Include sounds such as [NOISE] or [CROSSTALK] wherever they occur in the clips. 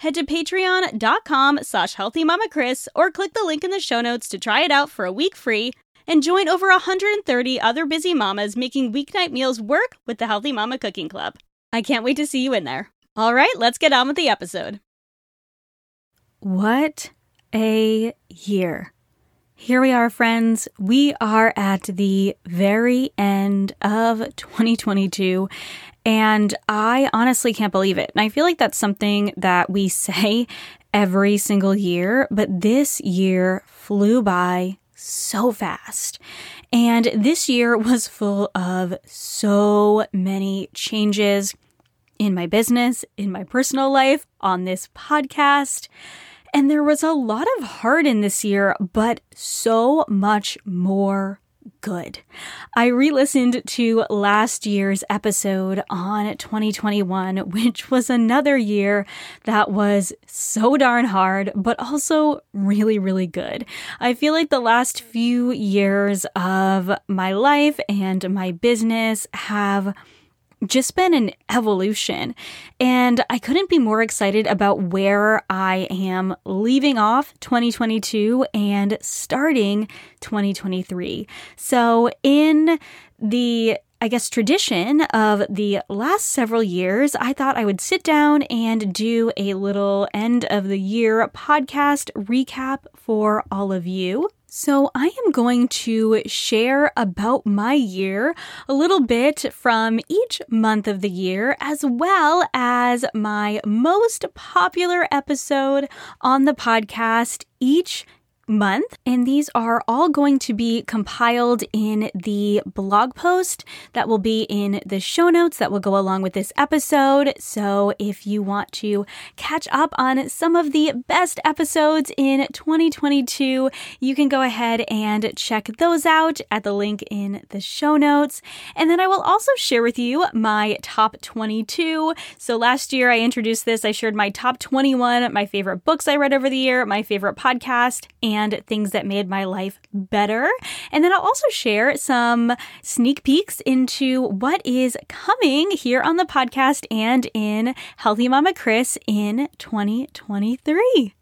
head to patreon.com slash healthymamakris or click the link in the show notes to try it out for a week free and join over 130 other busy mamas making weeknight meals work with the Healthy Mama Cooking Club. I can't wait to see you in there. All right, let's get on with the episode. What a year. Here we are, friends. We are at the very end of 2022, and I honestly can't believe it. And I feel like that's something that we [LAUGHS] say every single year, but this year flew by so fast. And this year was full of so many changes in my business, in my personal life, on this podcast. And there was a lot of hard in this year, but so much more good. I re listened to last year's episode on 2021, which was another year that was so darn hard, but also really, really good. I feel like the last few years of my life and my business have just been an evolution. And I couldn't be more excited about where I am leaving off 2022 and starting 2023. So, in the I guess, tradition of the last several years, I thought I would sit down and do a little end of the year podcast recap for all of you. So, I am going to share about my year, a little bit from each month of the year, as well as my most popular episode on the podcast each month. And these are all going to be compiled in the blog post that will be in the show notes that will go along with this episode. So if you want to catch up on some of the best episodes in 2022, you can go ahead and check those out at the link in the show notes. And then I will also share with you my top 22. So last year I introduced this, I shared my top 21, my favorite books I read over the year, my favorite podcast, and and things that made my life better. And then I'll also share some sneak peeks into what is coming here on the podcast and in Healthy Mama Kris in 2023.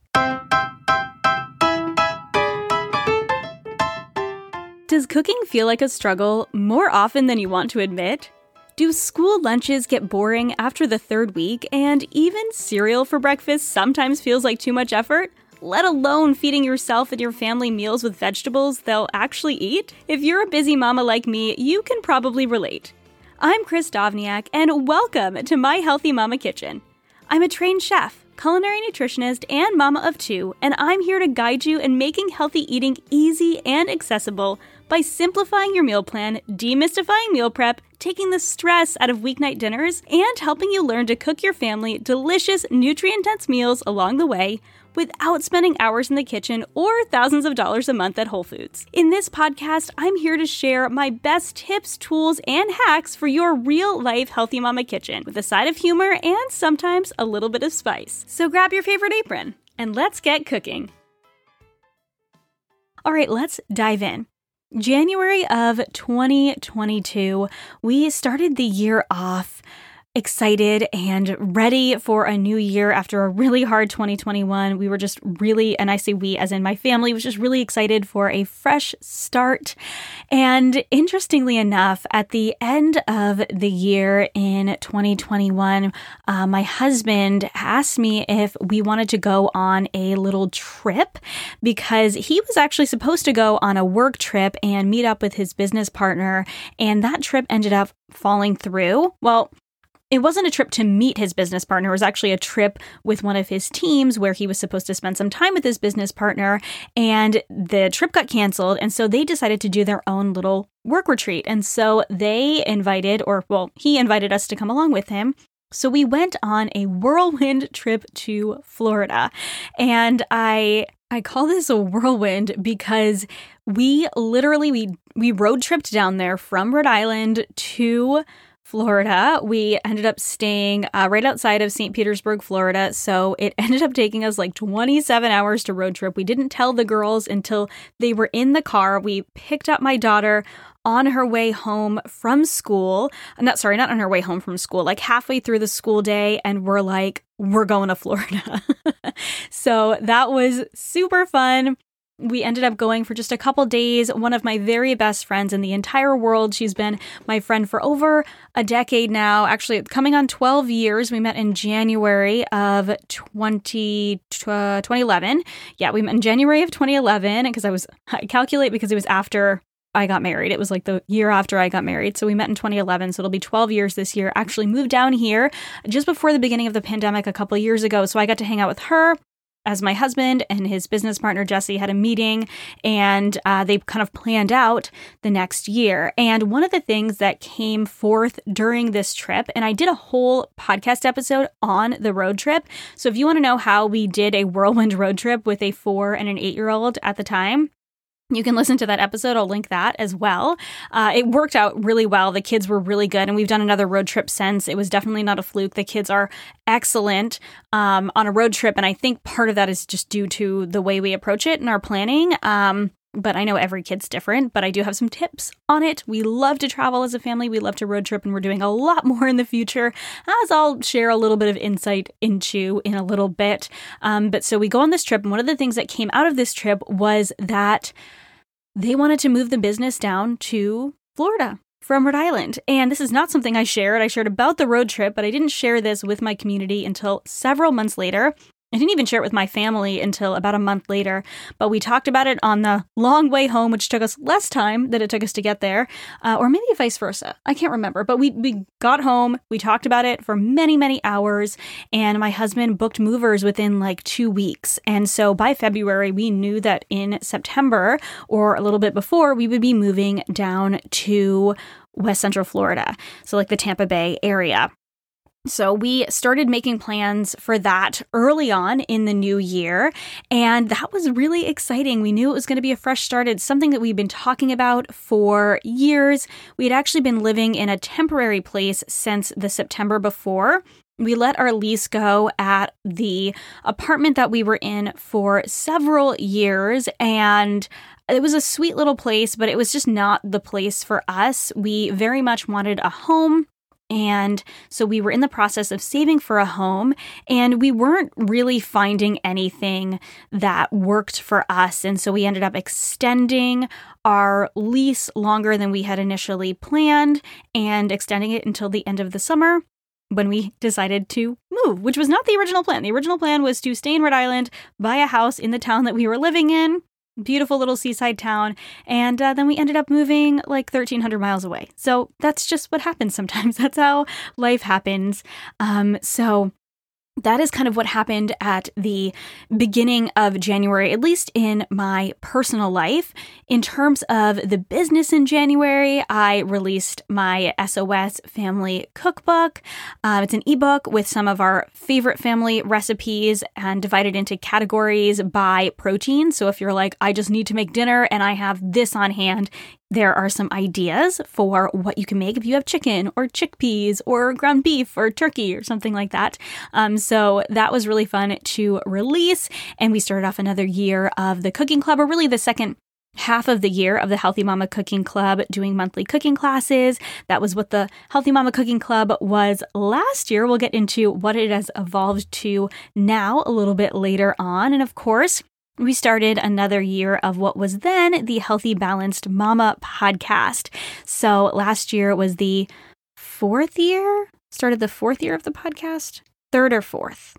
Does cooking feel like a struggle more often than you want to admit? Do school lunches get boring after the third week, and even cereal for breakfast sometimes feels like too much effort? Let alone feeding yourself and your family meals with vegetables they'll actually eat? If you're a busy mama like me, you can probably relate. I'm Kris Dovniak, and welcome to my Healthy Mama Kitchen. I'm a trained chef, culinary nutritionist, and mama of two, and I'm here to guide you in making healthy eating easy and accessible by simplifying your meal plan, demystifying meal prep, taking the stress out of weeknight dinners, and helping you learn to cook your family delicious, nutrient dense meals along the way without spending hours in the kitchen or thousands of dollars a month at Whole Foods. In this podcast, I'm here to share my best tips, tools, and hacks for your real life healthy mama kitchen with a side of humor and sometimes a little bit of spice. So grab your favorite apron and let's get cooking. All right, let's dive in. January of 2022, we started the year off excited and ready for a new year after a really hard 2021. We were just really, and I say we as in my family, was just really excited for a fresh start. And interestingly enough, at the end of the year in 2021, uh, my husband asked me if we wanted to go on a little trip because he was actually supposed to go on a work trip and meet up with his business partner. And that trip ended up falling through. Well, it wasn't a trip to meet his business partner. It was actually a trip with one of his teams where he was supposed to spend some time with his business partner. And the trip got canceled. And so they decided to do their own little work retreat. And so they invited, or well, he invited us to come along with him. So we went on a whirlwind trip to Florida. And I I call this a whirlwind because we literally we we road tripped down there from Rhode Island to Florida. We ended up staying uh, right outside of St. Petersburg, Florida. So it [LAUGHS] ended up taking us like 27 hours to road trip. We didn't tell the girls until they were in the car. We picked up my daughter on her way home from school. Not sorry, not on her way home from school, like halfway through the school day, and we're like, we're going to Florida. [LAUGHS] so that was super fun we ended up going for just a couple days. One of my very best friends in the entire world. She's been my friend for over a decade now. Actually, coming on 12 years. We met in January of 20, uh, 2011. Yeah, we met in January of 2011 because I was, I calculate because it was after I got married. It was like the year after I got married. So we met in 2011. So it'll be 12 years this year. Actually moved down here just before the beginning of the pandemic a couple years ago. So I got to hang out with her as my husband and his business partner Jesse had a meeting and uh, they kind of planned out the next year. And one of the things that came forth during this trip, and I did a whole podcast episode on the road trip. So if you want to know how we did a whirlwind [LAUGHS] road trip with a four and an eight year old at the time, you can listen to that episode. I'll link that as well. Uh, it worked out really well. The kids were really good, and we've done another road trip since. It was definitely not a fluke. The kids are excellent um, on a road trip, and I think part of that is just due to the way we approach it and our planning. Um, but I know every kid's different, but I do have some tips on it. We love to travel as a family. We love to road trip, and we're doing a lot [LAUGHS] more in the future, as I'll share a little bit of insight into in a little bit. Um, but so we go on this trip, and one of the things that came out of this trip was that they wanted to move the business down to Florida from Rhode Island. And this is not something I shared. I shared about the road trip, but I didn't share this with my community until several months later. I didn't even share it with my family until about a month later, but we talked about it on the long way home, which took us less time than it took us to get there, uh, or maybe vice versa. I can't remember, but we, we got home, we talked about it for many, many hours, and my husband booked movers within like two weeks. And so by February, we knew that in September or a little bit before, we would be moving down to West Central Florida, so like the Tampa Bay area. So we started making plans for that early on in the new year. And that was really exciting. We knew it was going to be a fresh start. It's something that we've been talking about for years. We had actually been living in a temporary place since the September before. We let our lease go at the apartment that we were in for several years. And it was a sweet little place, but it was just not the place for us. We very much wanted a home and so we were in the process of saving for a home, and we weren't really finding anything that worked for us. And so we ended up extending our lease longer than we had initially planned and extending it until the end of the summer when we decided to move, which was not the original plan. The original plan was to stay in Rhode Island, buy a house in the town that we were living in, beautiful little seaside town. And uh, then we ended up moving like 1,300 miles away. So that's just what happens sometimes. [LAUGHS] That's how life happens. Um, so that is kind of what happened at the beginning of January, at least in my personal life. In terms of the business in January, I released my SOS Family Cookbook. Um, it's an ebook with some of our favorite family recipes and divided into categories by protein. So if you're like, I just need to make dinner and I have this on hand, there are some ideas for what you can make if you have chicken or chickpeas or ground beef or turkey or something like that. Um, so that was really fun to release. And we started off another year of the cooking club, or really the second half of the year of the Healthy Mama Cooking Club doing monthly cooking classes. That was what the Healthy Mama Cooking Club was last year. We'll get into what it has evolved to now a little bit later on. And of course, we started another year of what was then the Healthy Balanced Mama podcast. So last year was the fourth year, started the fourth year of the podcast, third or fourth.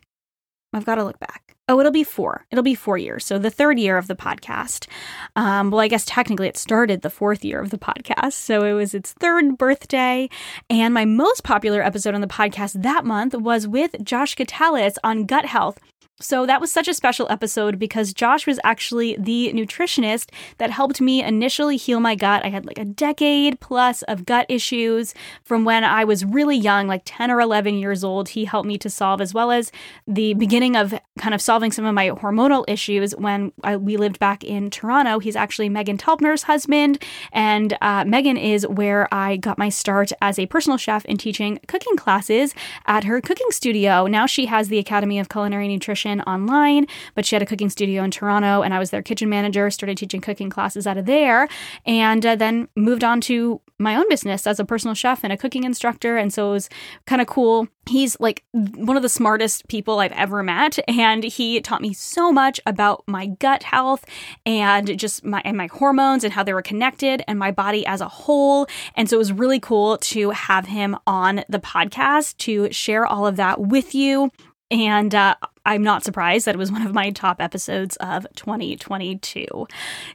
I've got to look back. Oh, it'll be four. It'll be four years. So the third year of the podcast. Um, well, I guess technically it started the fourth year of the podcast. So it was its third birthday. And my most popular episode on the podcast that month was with Josh Gitalis on gut health. So that was such a special episode because Josh was actually the nutritionist that helped me initially heal my gut. I had like a decade plus of gut issues from when I was really young, like 10 or 11 years old. He helped me to solve, as well as the beginning of kind of solving some of my hormonal issues when I, we lived back in Toronto. He's actually Meghan Telpner's husband. And uh, Meghan is where I got my start as a personal chef in teaching cooking classes at her cooking studio. Now she has the Academy of Culinary Nutrition online, but she had a cooking studio in Toronto, and I was their kitchen manager, started teaching cooking classes out of there, and uh, then moved on to my own business as a personal chef and a cooking instructor. And so it was kind of cool. He's like one of the smartest people I've ever met, and he taught me so much about my gut health and just my and my hormones and how they were connected and my body as a whole. And so it was really cool to have him on the podcast to share all of that with you. And uh, I'm not surprised that it was one of my top episodes of 2022.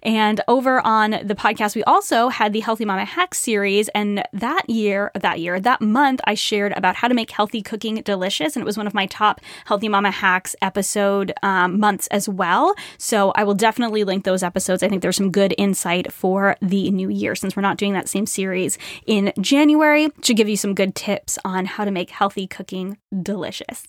And over on the podcast, we also had the Healthy Mama Hacks series. And that year, that year, that month, I shared about how to make healthy cooking delicious. And it was one of my top Healthy Mama Hacks episode um, months as well. So I will definitely link those episodes. I think there's some good insight for the new year since we're not doing that same series in January to give you some good tips on how to make healthy cooking delicious.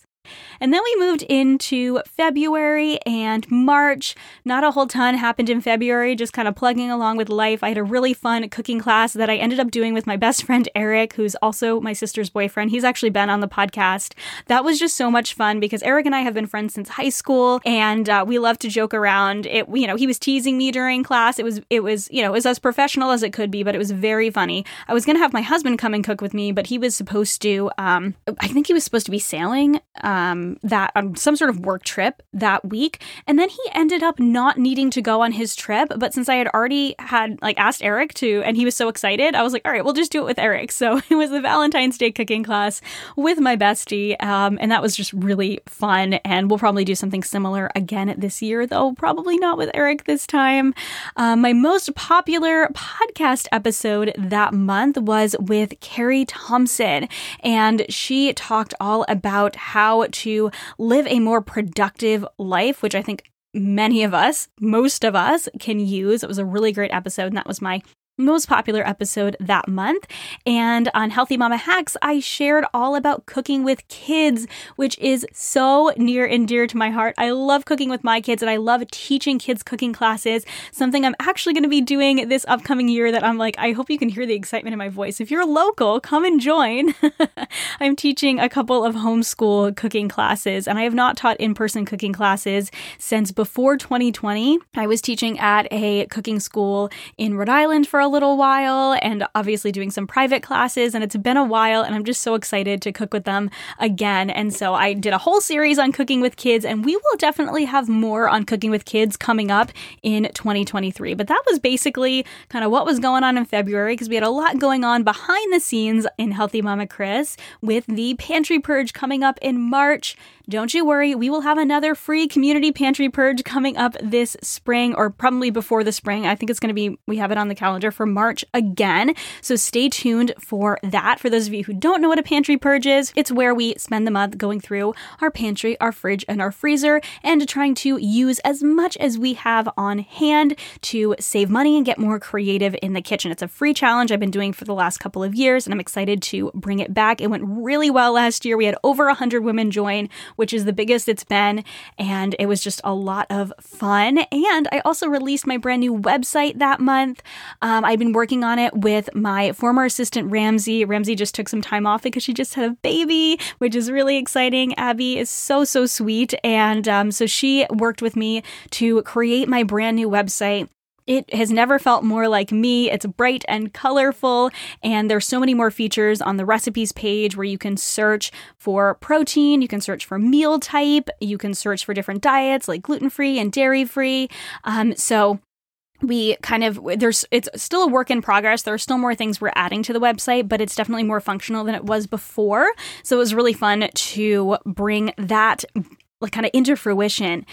And then we moved into February and March. Not a whole ton happened in February, just kind of plugging along with life. I had a really fun cooking class that I ended up doing with my best [LAUGHS] friend Eric, who's also my sister's boyfriend. He's actually been on the podcast. That was just so much fun because Eric and I have been friends since high school and uh, we love to joke around. It, you know, he was teasing me during class. It was, it was, you know, it was as professional as it could be, but it was very funny. I was going to have my husband come and cook with me, but he was supposed to, um, I think he was supposed to be sailing. Um, that on um, some sort of work trip that week, and then he ended up not needing to go on his trip. But since I had already had like asked Eric to, and he was so excited, I was like, all right, we'll just do it with Eric. So [LAUGHS] it was the Valentine's Day cooking class with my bestie, um, and that was just really fun. And we'll probably do something similar again this year, though probably not with Eric this time. Um, my most popular podcast episode that month was with Carrie Thompson, and she talked all about how to live a more productive life, which I think many of us, most of us, can use. It was a really great episode, and that was my most popular episode that month. And on Healthy Mama Hacks, I shared all about cooking with kids, which is so near and dear to my heart. I love cooking with my kids and I love teaching kids cooking classes, something I'm actually going to be doing this upcoming year that I'm like, I hope you can hear the excitement in my voice. If you're local, come and join. [LAUGHS] I'm teaching a couple of homeschool cooking classes and I have not taught in person cooking classes since before 2020. I was teaching at a cooking school in Rhode Island for a little while and obviously doing some private classes. And it's been a while, and I'm just so excited to cook with them again. And so I did a whole series on cooking with kids, and we will definitely have more on cooking with kids coming up in 2023. But that was basically kind of what was going on in February because we had a lot going on behind the scenes in Healthy Mama Kris with the pantry purge coming up in March. Don't you worry, we will have another free community pantry purge coming up this spring or probably before the spring. I think it's going to be, we have it on the calendar for March again. So stay tuned for that. For those of you who don't know what a pantry purge is, it's where we spend the month going through our pantry, our fridge, and our freezer and trying to use as much as we have on hand to save money and get more creative in the kitchen. It's a free challenge I've been doing for the last couple of years, and I'm excited to bring it back. It went really well last year. We had over 100 women join, which is the biggest it's been. And it was just a lot of fun. And I also released my brand new website that month. Um, I've been working on it with my former assistant, Ramsey. Ramsey just took some time off because she just had a baby, which is really exciting. Abby is so, so sweet. And um, so she worked with me to create my brand new website it has never felt more like me. It's bright and colorful, and there's so many more features on the recipes page where you can search for protein, you can search for meal type, you can search for different diets like gluten free and dairy free. Um, so we kind of there's it's still a work in progress. There are still more things we're adding to the website but it's definitely more functional than it was before. So it was really fun to bring that like kind of into fruition.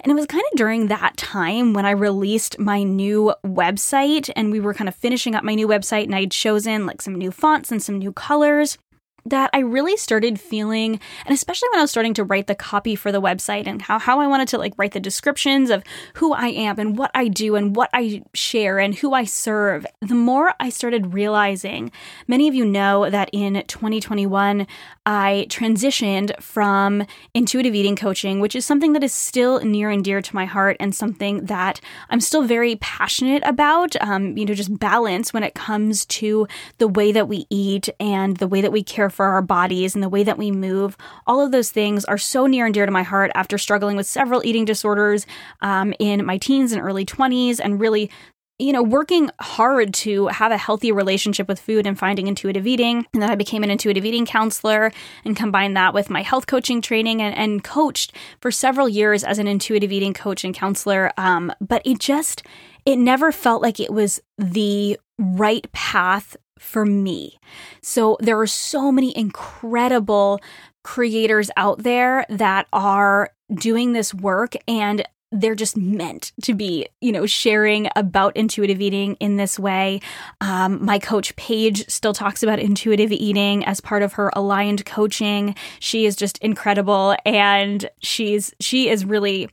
And it was kind of during that time when I released my new website and we were kind of finishing up my new website and I'd chosen like some new fonts and some new colors that I really started feeling, and especially when I was starting to write the copy for the website and how, how I wanted to like write the descriptions of who I am and what I do and what I share and who I serve, the more I started realizing, many of you know that in 2021, I transitioned from intuitive eating coaching, which is something that is still near and dear to my heart and something that I'm still very passionate about. Um, you know, just balance when it comes to the way that we eat and the way that we care for our bodies and the way that we move. All of those things are so near and dear to my heart after struggling with several eating disorders um, in my teens and early 20s and really you know, working hard to have a healthy relationship with food and finding intuitive eating. And then I became an intuitive eating counselor and combined that with my health coaching training and, and coached for several years as an intuitive eating coach and counselor. Um, but it just, it never felt like it was the right path for me. So there are so many incredible creators out there that are doing this work and they're just meant to be, you know, sharing about intuitive eating in this way. Um, my coach Paige still talks about intuitive eating as part of her aligned coaching. She is just incredible, and she's she is really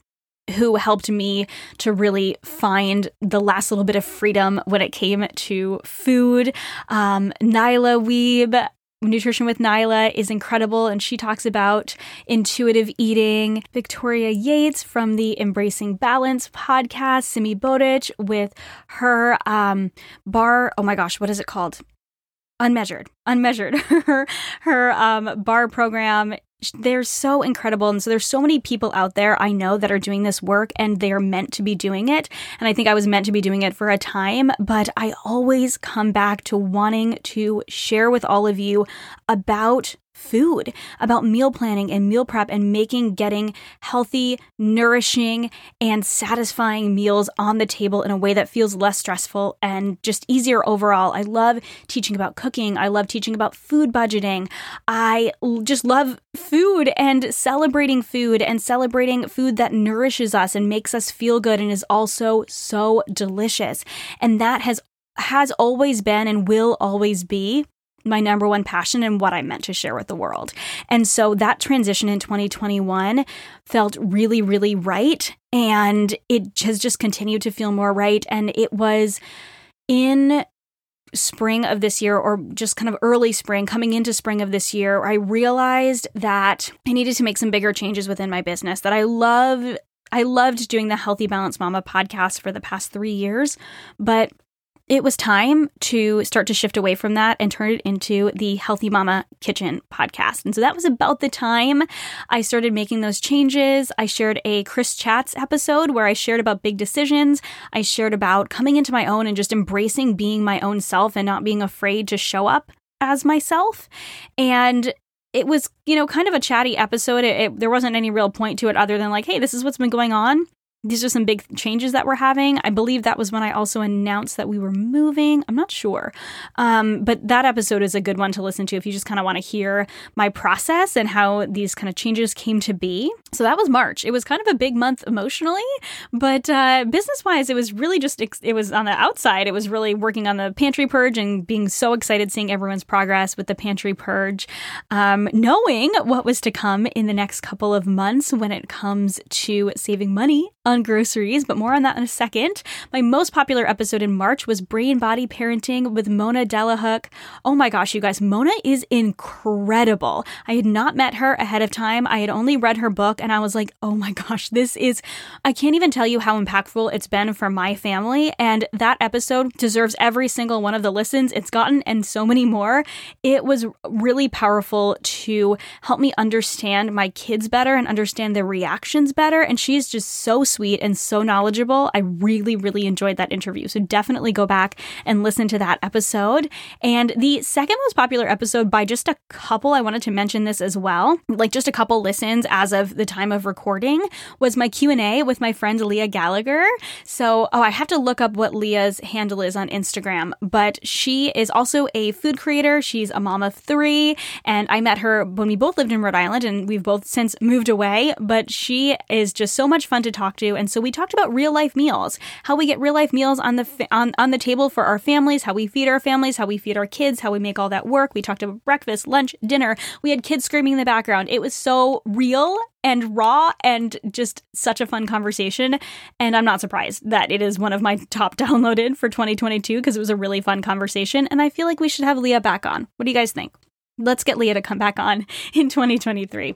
who helped me to really find the last little bit of freedom when it came to food. Um, Nyla Weeb, Nutrition with Nyla is incredible, and she talks about intuitive eating. Victoria Yates from the Embracing Balance podcast, Simi Bodic with her um, bar. Oh my gosh, what is it called? Unmeasured, unmeasured. [LAUGHS] her her um, bar program they're so incredible. And so there's so many people out there I know that are doing this work and they're meant to be doing it. And I think I was meant to be doing it for a time, but I always come back to wanting to share with all of you about food, about meal planning and meal prep and making getting healthy, nourishing, and satisfying meals on the table in a way that feels less stressful and just easier overall. I love teaching about cooking. I love teaching about food budgeting. I just love food and celebrating food and celebrating food that nourishes us and makes us feel good and is also so delicious. And that has has always been and will always be my number one passion and what I meant to share with the world. And so that transition in 2021 felt really, really right. And it has just continued to feel more right. And it was in spring of this year, or just kind of early spring, coming into spring of this year, I realized that I needed to make some bigger changes within my business, that I love. I loved doing the Healthy Balance Mama podcast for the past three years, but it was time to start to shift away from that and turn it into the Healthy Mama Kitchen podcast. And so that was about the time I started making those changes. I shared a Kris Chats episode where I shared about big decisions. I shared about coming into my own and just embracing being my own self and not being afraid to show up as myself. And it was, you know, kind of a chatty episode. It, it, there wasn't any real point to it other than like, hey, this is what's been going on these are some big changes that we're having. I believe that was when I also announced that we were moving. I'm not sure. Um, but that episode is a good one to listen to if you just kind of want to hear my process and how these kind of changes came to be. So that was March. It was kind of a big month emotionally, but uh, business wise, it was really just, it was on the outside. It was really working on the pantry purge and being so excited seeing everyone's progress with the pantry purge, um, knowing what was to come in the next couple of months when it comes to saving money on groceries, but more on that in a second. My most popular episode in March was Brain Body Parenting with Mona Delahooke. Oh my gosh, you guys, Mona is incredible. I had not met her ahead of time. I had only read her book and I was like, oh my [LAUGHS] gosh, this is, I can't even tell you how impactful it's been for my family. And that episode deserves every single one of the listens it's gotten and so many more. It was really powerful to help me understand my kids better and understand their reactions better. And she's just so sweet sweet and so knowledgeable. I really, really enjoyed that interview. So definitely go back and listen to that episode. And the second most popular episode by just a couple, I wanted to mention this as well, like just a couple listens as of the time of recording, was my Q&A with my friend Leah Gallagher. So, oh, I have to look up what Leah's handle is on Instagram, but she is also a food creator. She's a mom of three, and I met her when we both lived in Rhode Island, and we've both since moved away. But she is just so much fun to talk to, and so we talked about real life meals, how we get real life meals on the fa- on on the table for our families, how we feed our families, how we feed our kids, how we make all that work. We talked about breakfast, lunch, dinner. We had kids screaming in the background. It was so real and raw and just such a fun conversation. And I'm not surprised that it is one of my top [LAUGHS] downloaded for 2022 because it was a really fun conversation. And I feel like we should have Leah back on. What do you guys think? Let's get Leah to come back on [LAUGHS] in 2023.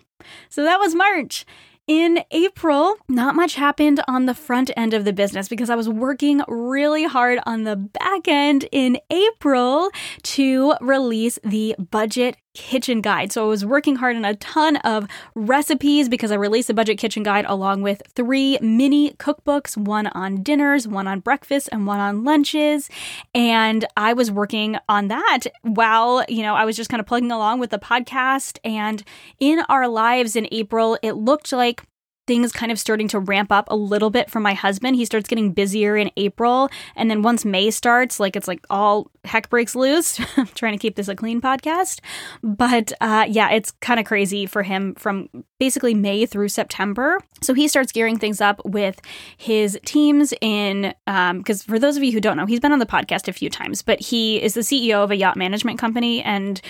So that was March. In April, not much happened on the front end of the business because I was working really hard on the back end in April to release the budget kitchen guide. So I was working hard on a ton of recipes because I released a budget kitchen guide along with three mini cookbooks, one on dinners, one on breakfast, and one on lunches. And I was working on that while, you know, I was just kind of plugging along with the podcast. And in our lives in April, it looked like things kind of starting to ramp up a little bit for my husband. He starts getting busier in April. And then once May starts, like it's like all heck breaks loose. I'm [LAUGHS] trying to keep this a clean podcast. But uh, yeah, it's kind of crazy for him from basically May through September. So he starts gearing things up with his teams in, because um, for those of you who don't know, he's been on the podcast a few times, but he is the CEO of a yacht management company and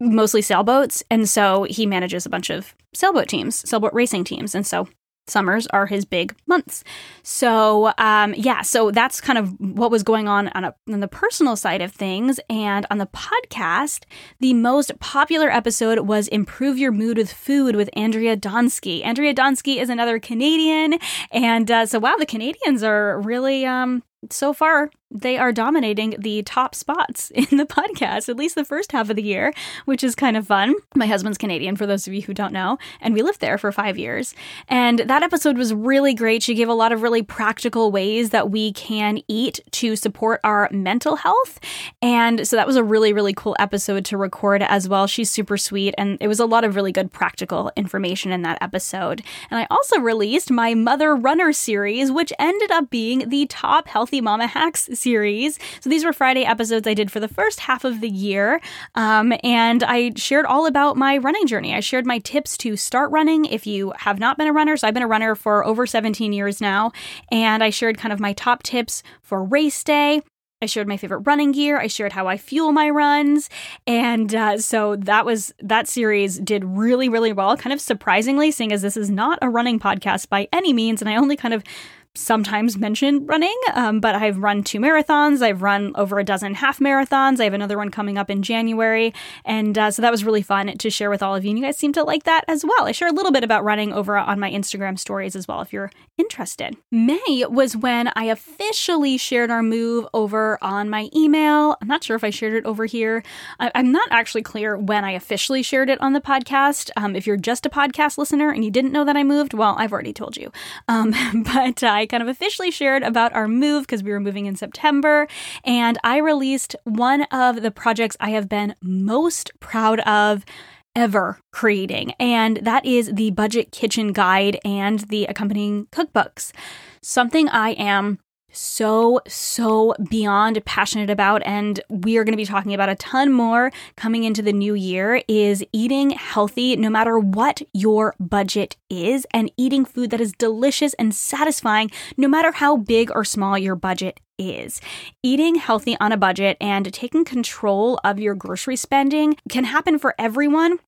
mostly sailboats. And so he manages a bunch of sailboat teams, sailboat racing teams. And so summers are his big months. So, um, yeah, so that's kind of what was going on on, a, on the personal side of things. And on the podcast, the most popular episode was Improve Your Mood with Food with Andrea Donsky. Andrea Donsky is another Canadian. And uh, so, wow, the Canadians are really um, so far they are dominating the top spots [LAUGHS] in the podcast, at least the first half of the year, which is kind of fun. My husband's Canadian, for those of you who don't know, and we lived there for five years. And that episode was really great. She gave a lot of really practical ways that we can eat to support our mental health. And so that was a really, really cool episode to record as well. She's super sweet, and it was a lot of really good practical information in that episode. And I also released my Mother Runner series, which ended up being the top healthy mama hacks series. So these were Friday episodes I did for the first half of the year. Um, and I shared all about my running journey. I shared my tips to start running if you have not been a runner. So I've been a runner for over 17 years now. And I shared kind of my top tips for race day. I shared my favorite running gear. I shared how I fuel my runs. And uh, so that was that series did really, really well, kind of surprisingly, seeing as this is not a running podcast by any means. And I only kind of sometimes mention running, um, but I've run two marathons. I've run over a dozen half marathons. I have another one coming up in January. And uh, so that was really fun to share with all of you. And you guys seem to like that as well. I share a little bit about running over on my Instagram stories as well if you're interested. May was when I officially shared our move over on my email. I'm not sure if I shared it over here. I- am not actually clear when I officially shared it on the podcast. Um, if you're just a podcast listener and you didn't know that I moved, well, I've already told you. Um, [LAUGHS] but I kind of officially shared about our move because we were moving in September. And I released one of the projects I have been most proud of ever creating, and that is the Budget Kitchen Guide and the accompanying cookbooks. Something I am so, so beyond passionate about, and we are going to be talking about a ton more coming into the new year, is eating healthy no matter what your budget is, and eating food that is delicious and satisfying no matter how big or small your budget is. Eating healthy on a budget and taking control of your grocery spending can happen for everyone,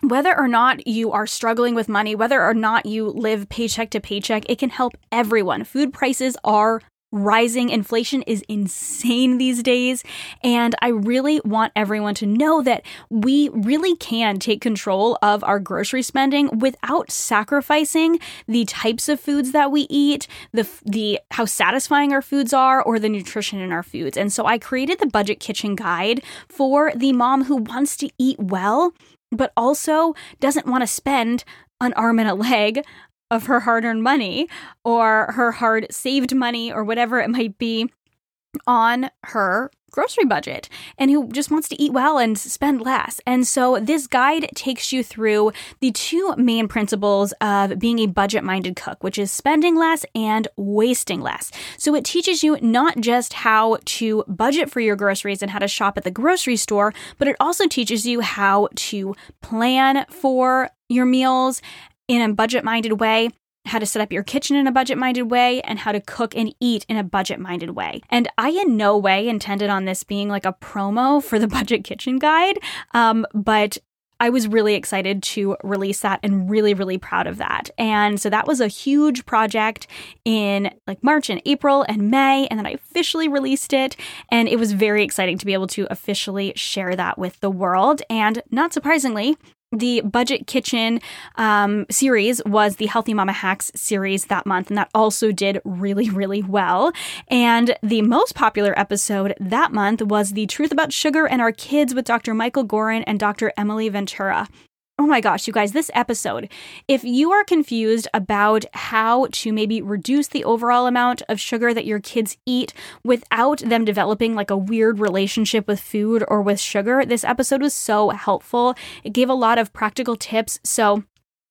whether or not you are struggling with money, whether or not you live paycheck to paycheck, it can help everyone. Food prices are rising. Inflation is insane these days. And I really want everyone to know that we really can take control of our grocery spending without sacrificing the types of foods that we eat, the, the how satisfying our foods are, or the nutrition in our foods. And so I created the budget kitchen guide for the mom who wants to eat well but also doesn't want to spend an arm and a leg of her hard earned money or her hard saved money or whatever it might be on her grocery budget and who just wants to eat well and spend less. And so this guide takes you through the two main principles of being a budget minded cook, which is spending less and wasting less. So it teaches you not just how to budget for your groceries and how to shop at the grocery store, but it also teaches you how to plan for your meals in a budget minded way how to set up your kitchen in a budget minded way, and how to cook and eat in a budget minded way. And I, in no way, intended on this being like a promo for the [LAUGHS] budget kitchen guide, um, but I was really excited to release that and really, really proud of that. And so that was a huge project in like March and April and May. And then I officially released it. And it was very exciting to be able to officially share that with the world. And not surprisingly, the Budget Kitchen um, series was the Healthy Mama Hacks series that month, and that also did really, really well. And the most popular episode that month was The Truth About Sugar and Our Kids with Dr. Michael Goran and Dr. Emily Ventura. Oh my gosh, you guys, this episode, if you are confused about how to maybe reduce the overall amount of sugar that your kids eat without them developing like a weird relationship with food or with sugar, this episode was so helpful. It gave a lot of practical tips. So,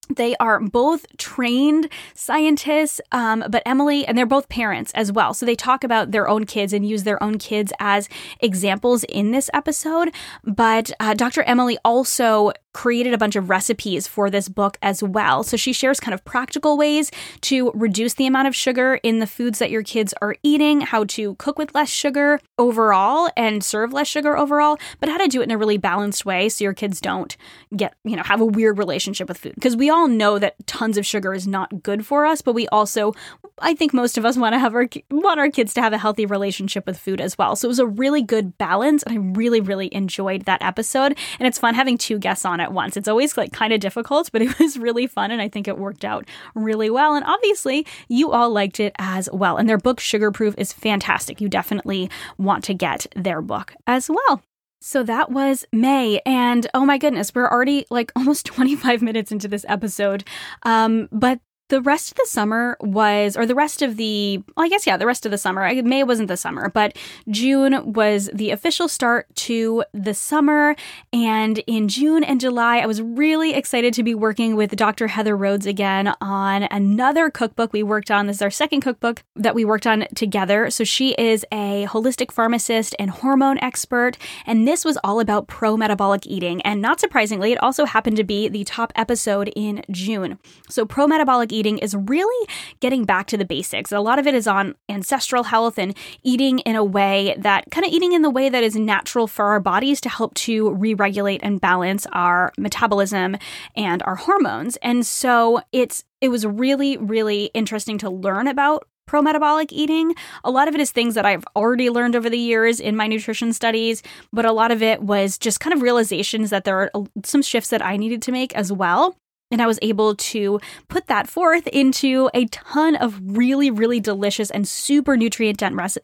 they are both trained scientists, um, but Emily, and they're both parents as well. So they talk about their own kids and use their own kids as examples in this episode. But uh, Dr. Emily also created a bunch of recipes for this book as well. So she shares kind of practical ways to reduce the amount of sugar in the foods that your kids are eating, how to cook with less sugar overall and serve less sugar overall, but how to do it in a really balanced way so your kids don't get, you know, have a weird relationship with food. Because we all know that tons of sugar is not good for us, but we also I think most of us want to have our want our kids to have a healthy relationship with food as well. So it was a really good balance and I really really enjoyed that episode and it's fun having two guests on at once. It's always like kind of difficult, but it [LAUGHS] was really fun and I think it worked out really well and obviously you all liked it as well. And their book Sugar Proof is fantastic. You definitely want to get their book as well. So that was May. And oh my goodness, we're already like [LAUGHS] almost 25 minutes into this episode. Um, but the rest of the summer was, or the rest of the, well, I guess, yeah, the rest of the summer. May wasn't the summer, but June was the official start to the summer. And in June and July, I was really excited to be working with Dr. Heather Rhodes again on another cookbook we worked on. This is our second cookbook that we worked on together. So she is a holistic pharmacist and hormone expert. And this was all about pro metabolic eating. And not surprisingly, it also happened to be the top episode in June. So, pro metabolic eating eating is really getting back to the basics. A lot of it is on ancestral health and eating in a way that kind of eating in the way that is natural for our bodies to help to re regulate and balance our metabolism and our hormones. And so it's it was really, really interesting to learn about pro metabolic eating. A lot of it is things that I've already learned over the years in my nutrition studies, but a lot of it was just kind of realizations that there are some shifts that I needed to make as well. And I was able to put that forth into a ton of really, really delicious and super nutrient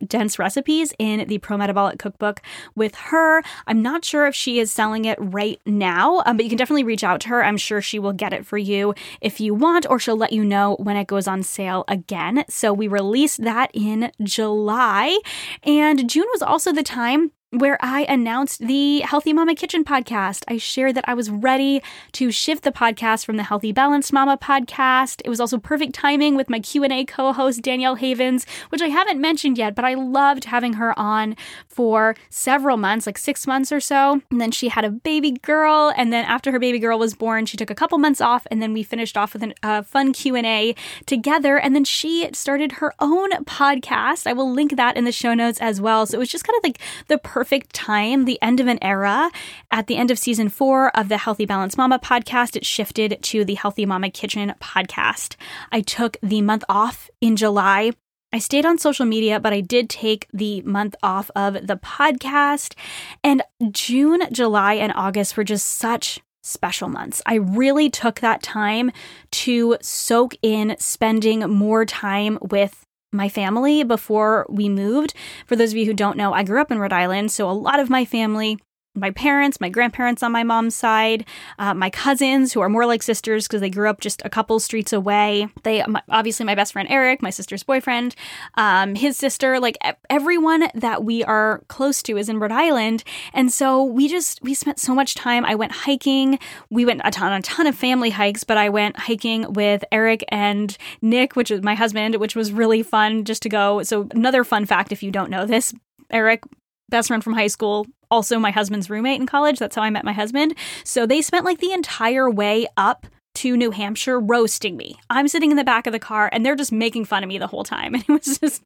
dense recipes in the Pro Metabolic Cookbook with her. I'm not sure if she is selling it right now, um, but you can definitely reach out to her. I'm sure she will get it for you if you want, or she'll let you know when it goes on sale again. So we released that in July, and June was also the time where I announced the Healthy Mama Kitchen podcast. I shared that I was ready to shift the podcast from the Healthy Balanced Mama podcast. It was also perfect timing with my Q&A co-host Danielle Havens, which I haven't mentioned yet, but I loved having her on for several months, like 6 months or so. And then she had a baby girl, and then after her baby girl was born, she took a couple months off and then we finished off with a uh, fun Q&A together and then she started her own podcast. I will link that in the show notes as well. So it was just kind of like the perfect time, the end of an era. At the end of season four of the Healthy Balance Mama podcast, it shifted to the Healthy Mama Kitchen podcast. I took the month off in July I stayed on social media, but I did take the month off of the podcast. And June, July, and August were just such special months. I really took that time to soak in spending more time with my family before we moved. For those of you who don't know, I grew up in Rhode Island, so a lot of my family my parents, my grandparents on my mom's side, uh, my cousins who are more like sisters because they grew up just a couple streets away. They my, obviously my best friend Eric, my sister's boyfriend, um, his sister, like everyone that we are close to is in Rhode Island, and so we just we spent so much time. I went hiking. We went a ton, a ton of family hikes, but I went hiking with Eric and Nick, which is my husband, which was really fun just to go. So another fun fact, if you don't know this, Eric best friend from high school, also my husband's roommate in college. That's how I met my husband. So they spent like the entire way up to New Hampshire roasting me. I'm sitting in the back of the car and they're just making fun of me the whole time. [LAUGHS] And it was just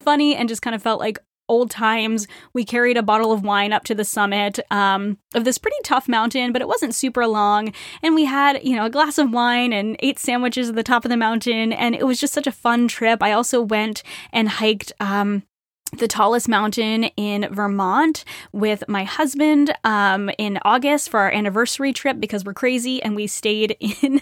funny and just kind of felt like old times. We carried a bottle of wine up to the summit um, of this pretty tough mountain, but it wasn't super long. And we had, you know, a glass of wine and ate sandwiches at the top of the mountain. And it was just such a fun trip. I also went and hiked um, the tallest mountain in Vermont with my husband um, in August for our anniversary trip because we're crazy and we stayed [LAUGHS] in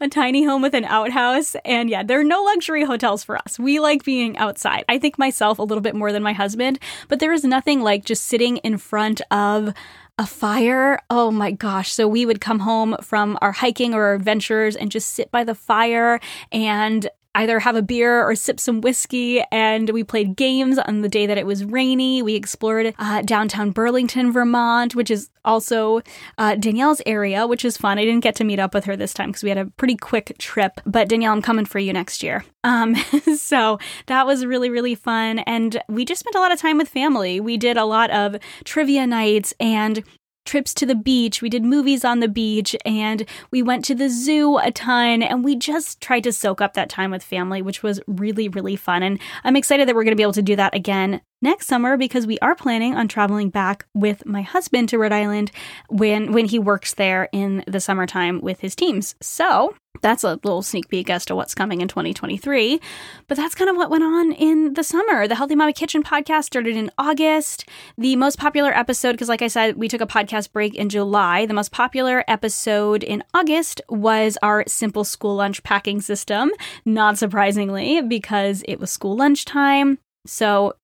a tiny home with an outhouse. And yeah, there are no luxury hotels for us. We like being outside. I think myself a little bit more than my husband, but there is nothing like just sitting in front of a fire. Oh my gosh. So we would come home from our hiking or our adventures and just sit by the fire and either have a beer or sip some whiskey. And we played games on the day that it was rainy. We explored uh, downtown Burlington, Vermont, which is also uh, Danielle's area, which is fun. I didn't get to meet up with her this time because we had a pretty quick trip. But Danielle, I'm coming for you next year. Um, [LAUGHS] so that was really, really fun. And we just spent a lot of time with family. We did a lot of trivia nights and trips to the beach. We did movies on the beach and we went to the zoo a ton and we just tried to soak up that time with family, which was really, really fun. And I'm excited that we're going to be able to do that again next summer because we are planning on traveling back with my husband to Rhode Island when when he works there in the summertime with his teams. So, that's a little sneak peek as to what's coming in 2023. But that's kind of what went on in the summer. The Healthy Mama Kitchen podcast started in August. The most popular episode, because like I said, we took a podcast break in July. The most popular episode in August was our simple school lunch packing system, not surprisingly, because it was school lunch time. So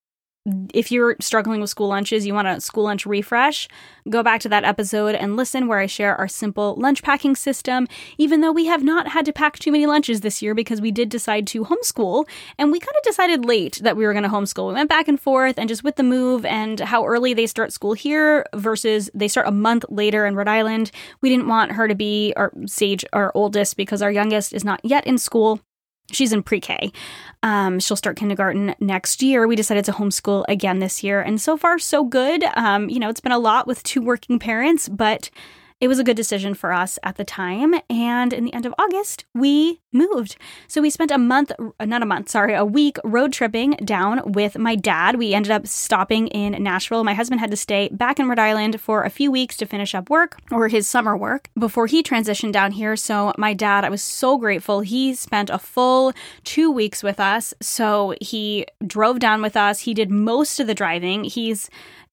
if you're struggling with school lunches, you want a school lunch refresh, go back to that episode and listen where I share our simple lunch packing system. Even though we have not had to pack too many lunches this year because we did decide to homeschool, and we kind of decided late that we were going to homeschool. We went back and forth, and just with the move and how early they start school here versus they start a month later in Rhode Island, we didn't want her to be our Sage, our oldest, because our youngest is not yet in school. She's in pre K. Um, she'll start kindergarten next year. We decided to homeschool again this year, and so far, so good. Um, you know, it's been a lot with two working parents, but it was a good decision for us at the time. And in the end of August, we moved. So we spent a month, not a month, sorry, a week road tripping down with my dad. We ended up stopping in Nashville. My husband had to stay back in Rhode Island for a few weeks to finish up work or his summer work before he transitioned down here. So my dad, I was so grateful. He spent a full two weeks with us. So he drove down with us. He did most of the driving. He's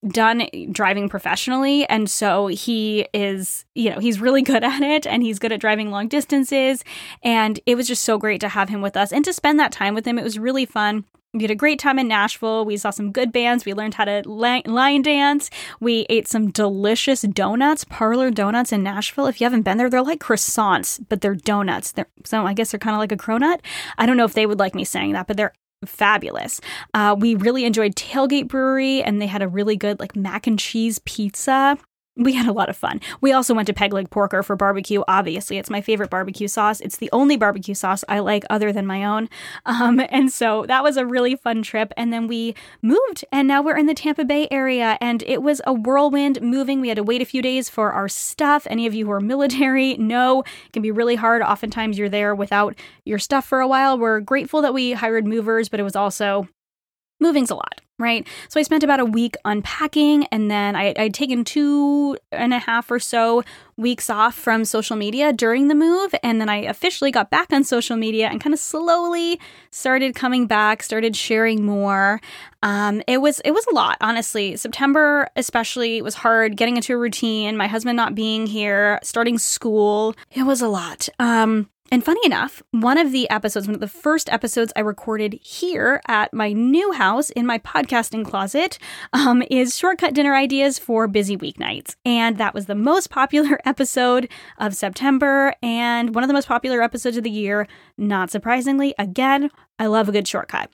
done driving professionally and so he is you know he's really [LAUGHS] good at it and he's good at driving long distances and it was just so great to have him with us and to spend that time with him it was really fun we had a great time in Nashville. We saw some good bands. We learned how to line dance. We ate some delicious donuts, parlor donuts in Nashville. If you haven't been there, they're like croissants, but they're donuts. They're, so I guess they're kind of like a cronut. I don't know if they would like me saying that, but they're fabulous. Uh, we really enjoyed Tailgate Brewery, and they had a really good like mac and cheese pizza. We had a lot of fun. We also went to Peg Leg Porker for barbecue. Obviously, it's my favorite barbecue sauce. It's the only barbecue sauce I like other than my own. [LAUGHS] Um, and so that was a really fun trip. And then we moved, and now we're in the Tampa Bay area. And it was a whirlwind moving. We had to wait a few days for our stuff. Any of you who are military [LAUGHS] know it can be really hard. Oftentimes, you're there without your stuff for a while. We're grateful that we hired movers, but it was also moving's a lot right? So I spent about a week unpacking, and then I, I'd taken two and a half or so weeks off from social media during the move, and then I officially got back on social media and kind of slowly started coming back, started sharing more. Um, it was it was a lot, honestly. September especially was hard getting into a routine. My husband not being here, starting school, it was a lot. Um, And funny enough, one of the episodes, one of the first episodes I recorded here at my new house in my podcasting closet, um, is shortcut dinner ideas for busy weeknights. And that was the most popular [LAUGHS] episode of September and one of the most popular episodes of the year. Not surprisingly, again, I love a good shortcut.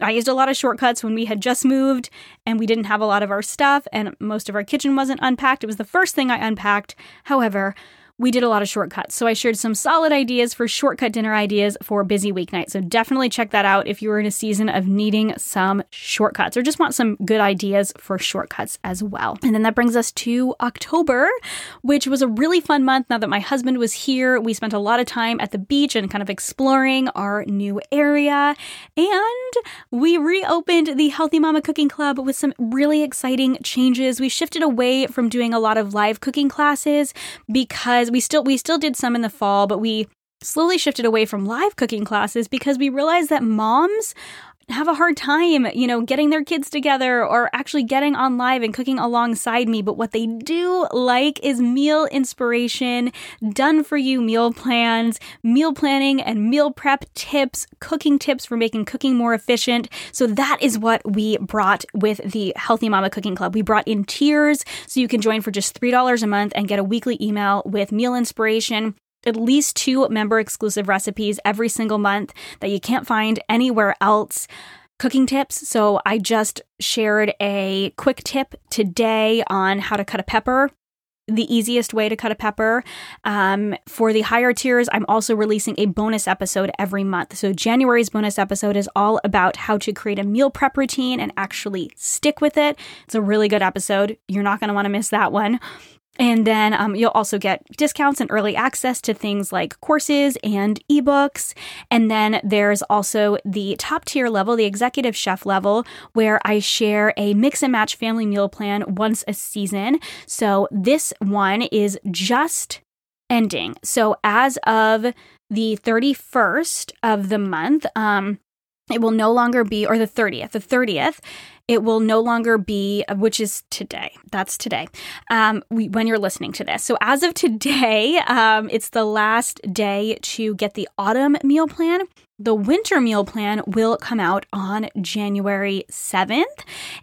I used a lot of shortcuts when we had just moved and we didn't have a lot of our stuff and most of our kitchen wasn't unpacked. It was the first thing I unpacked. However, we did a lot of shortcuts. So I shared some solid ideas for shortcut dinner ideas for busy weeknight. So definitely check that out if you're in a season of needing some shortcuts or just want some good ideas for shortcuts as well. And then that brings us to October, which was a really fun month. Now that my husband was here, we spent a lot of time at the beach and kind of exploring our new area. And we reopened the Healthy Mama Cooking Club with some really exciting changes. We shifted away from doing a lot of live cooking classes because we still we still did some in the fall, but we slowly shifted away from live cooking classes because we realized that moms have a hard time, you know, getting their kids together or actually getting on live and cooking alongside me. But what they do like is meal inspiration, done for you meal plans, meal planning and meal prep tips, cooking tips for making cooking more efficient. So that is what we brought with the Healthy Mama Cooking Club. We brought in tiers so you can join for just $3 a month and get a weekly email with meal inspiration at least two member exclusive recipes every single month that you can't find anywhere else. Cooking tips. So, I just shared a quick tip today on how to cut a pepper the easiest way to cut a pepper. Um, for the higher tiers, I'm also releasing a bonus episode every month. So, January's bonus episode is all about how to create a meal prep routine and actually stick with it. It's a really good episode. You're not going to want to miss that one. And then um, you'll also get discounts and early access to things like courses and ebooks. And then there's also the top tier level, the executive chef level, where I share a mix and match family meal plan once a season. So this one is just ending. So as of the 31st of the month, um, it will no longer be, or the 30th, the 30th, it will no longer be, which is today. That's today. Um, we, when you're listening to this. So as of today, um, it's the last day to get the autumn meal plan. The winter meal plan will come out on January 7th.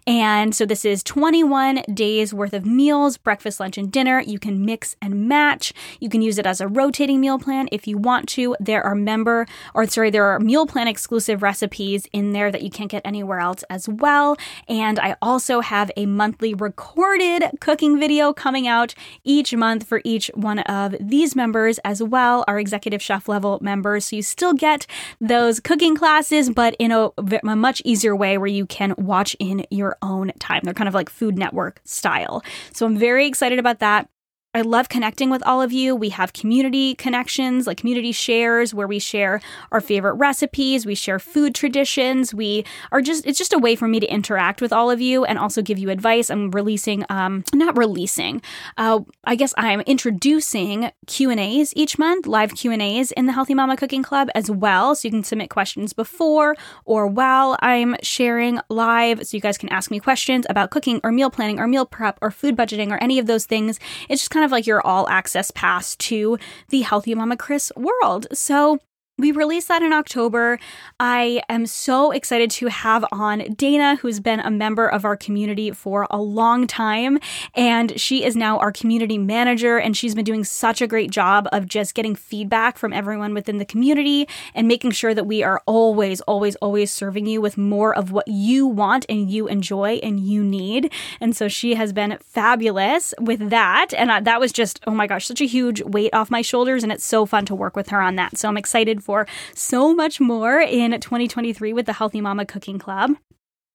And so this is 21 days worth of meals, breakfast, lunch, and dinner. You can mix and match. You can use it as a rotating meal plan if you want to. There are member, or sorry, there are meal plan exclusive recipes in there that you can't get anywhere else as well. And I also have a monthly recorded cooking video coming out each month for each one of these members as well, our executive chef level members. So you still get those cooking classes, but in a, a, much easier way where you can watch in your own time. They're kind of like Food Network style. So I'm very excited about that. I love connecting with all of you. We have community connections, like community shares, where we share our favorite recipes, we share food traditions. We are just, it's just a way for me to interact with all of you and also give you advice. I'm releasing, um, not releasing, uh, I guess I'm introducing Q&As each month, live Q&As in the Healthy Mama Cooking Club as well. So you can submit questions before or while I'm sharing live. So you guys can ask me questions about cooking or meal planning or meal prep or food budgeting or any of those things. It's just kind kind of like your all access pass to the Healthy Mama Kris world. So we released that in October. I am so excited to have on Dana, who's been a member of our community for a long time. And she is now our community manager. And she's been doing such a great job of just getting feedback from everyone within the community and making sure that we are always, always, always serving you with more of what you want and you enjoy and you need. And so she has been fabulous with that. And that was just, oh my gosh, such a huge weight off my shoulders. And it's so fun to work with her on that. So I'm excited for so much more in 2023 with the Healthy Mama Cooking Club.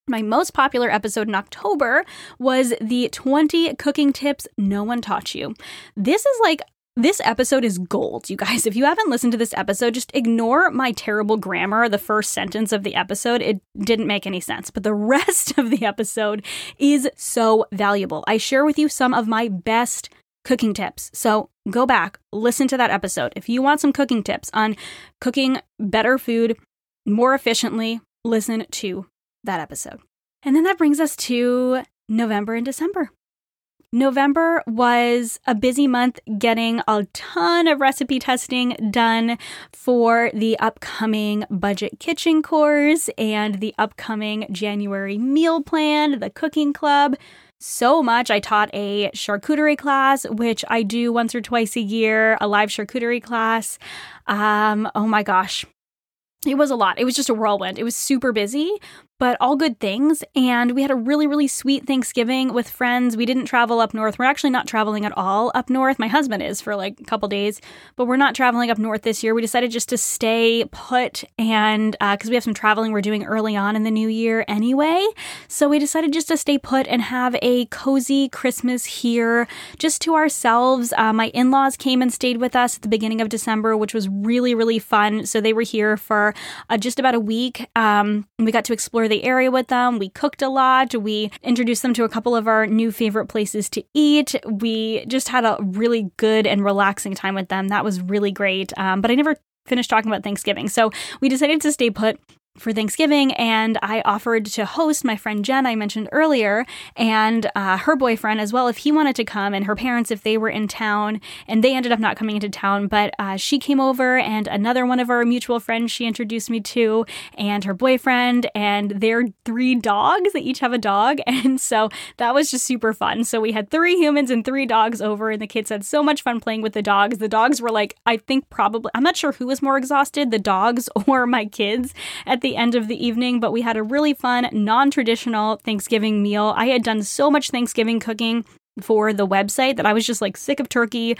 My most popular episode in October was the 20 cooking tips no one taught you. This is like this episode is gold, you guys. If you haven't listened to this episode, just ignore my terrible grammar, the first sentence of the episode. It didn't make any sense, but the rest [LAUGHS] of the episode is so valuable. I share with you some of my best cooking tips. So go back, listen to that episode. If you want some cooking tips on cooking better food more efficiently, listen to that episode. And then that brings us to November and December. November was a busy month getting a ton of recipe testing done for the upcoming budget kitchen course and the upcoming January meal plan, the cooking club so much. I taught a charcuterie class, which I do once or twice a year, a live charcuterie class. Um, oh my gosh. It was a lot. It was just a whirlwind. It was super busy, but all good things. And we had a really, really sweet Thanksgiving with friends. We didn't travel up north. We're actually not traveling at all up north. My husband is for like a couple days, but we're not traveling up north this year. We decided just to stay put and because uh, we have some traveling we're doing early on in the new year anyway. So we decided just to stay put and have a cozy Christmas here just to ourselves. Uh, my in laws came and stayed with us at the beginning of December, which was really, really fun. So they were here for uh, just about a week. Um, we got to explore the area with them. We cooked a lot. We introduced them to a couple of our new favorite places to eat. We just had a really good and relaxing time with them. That was really great. Um, but I never finished talking about Thanksgiving. So we decided to stay put for Thanksgiving, and I offered to host my friend Jen, I mentioned earlier, and uh, her boyfriend as well, if he wanted to come, and her parents if they were in town. And they ended up not coming into town, but uh, she came over, and another one of our mutual friends she introduced me to, and her boyfriend, and their three dogs. They each have a dog, [LAUGHS] and so that was just super fun. So we had three humans and three dogs over, and the kids had so much fun playing with the dogs. The dogs were like, I think probably, I'm not sure who was more exhausted, the dogs [LAUGHS] or my kids at the the end of the evening, but we had a really fun, non traditional Thanksgiving meal. I had done so much Thanksgiving cooking for the website that I was just like sick of turkey.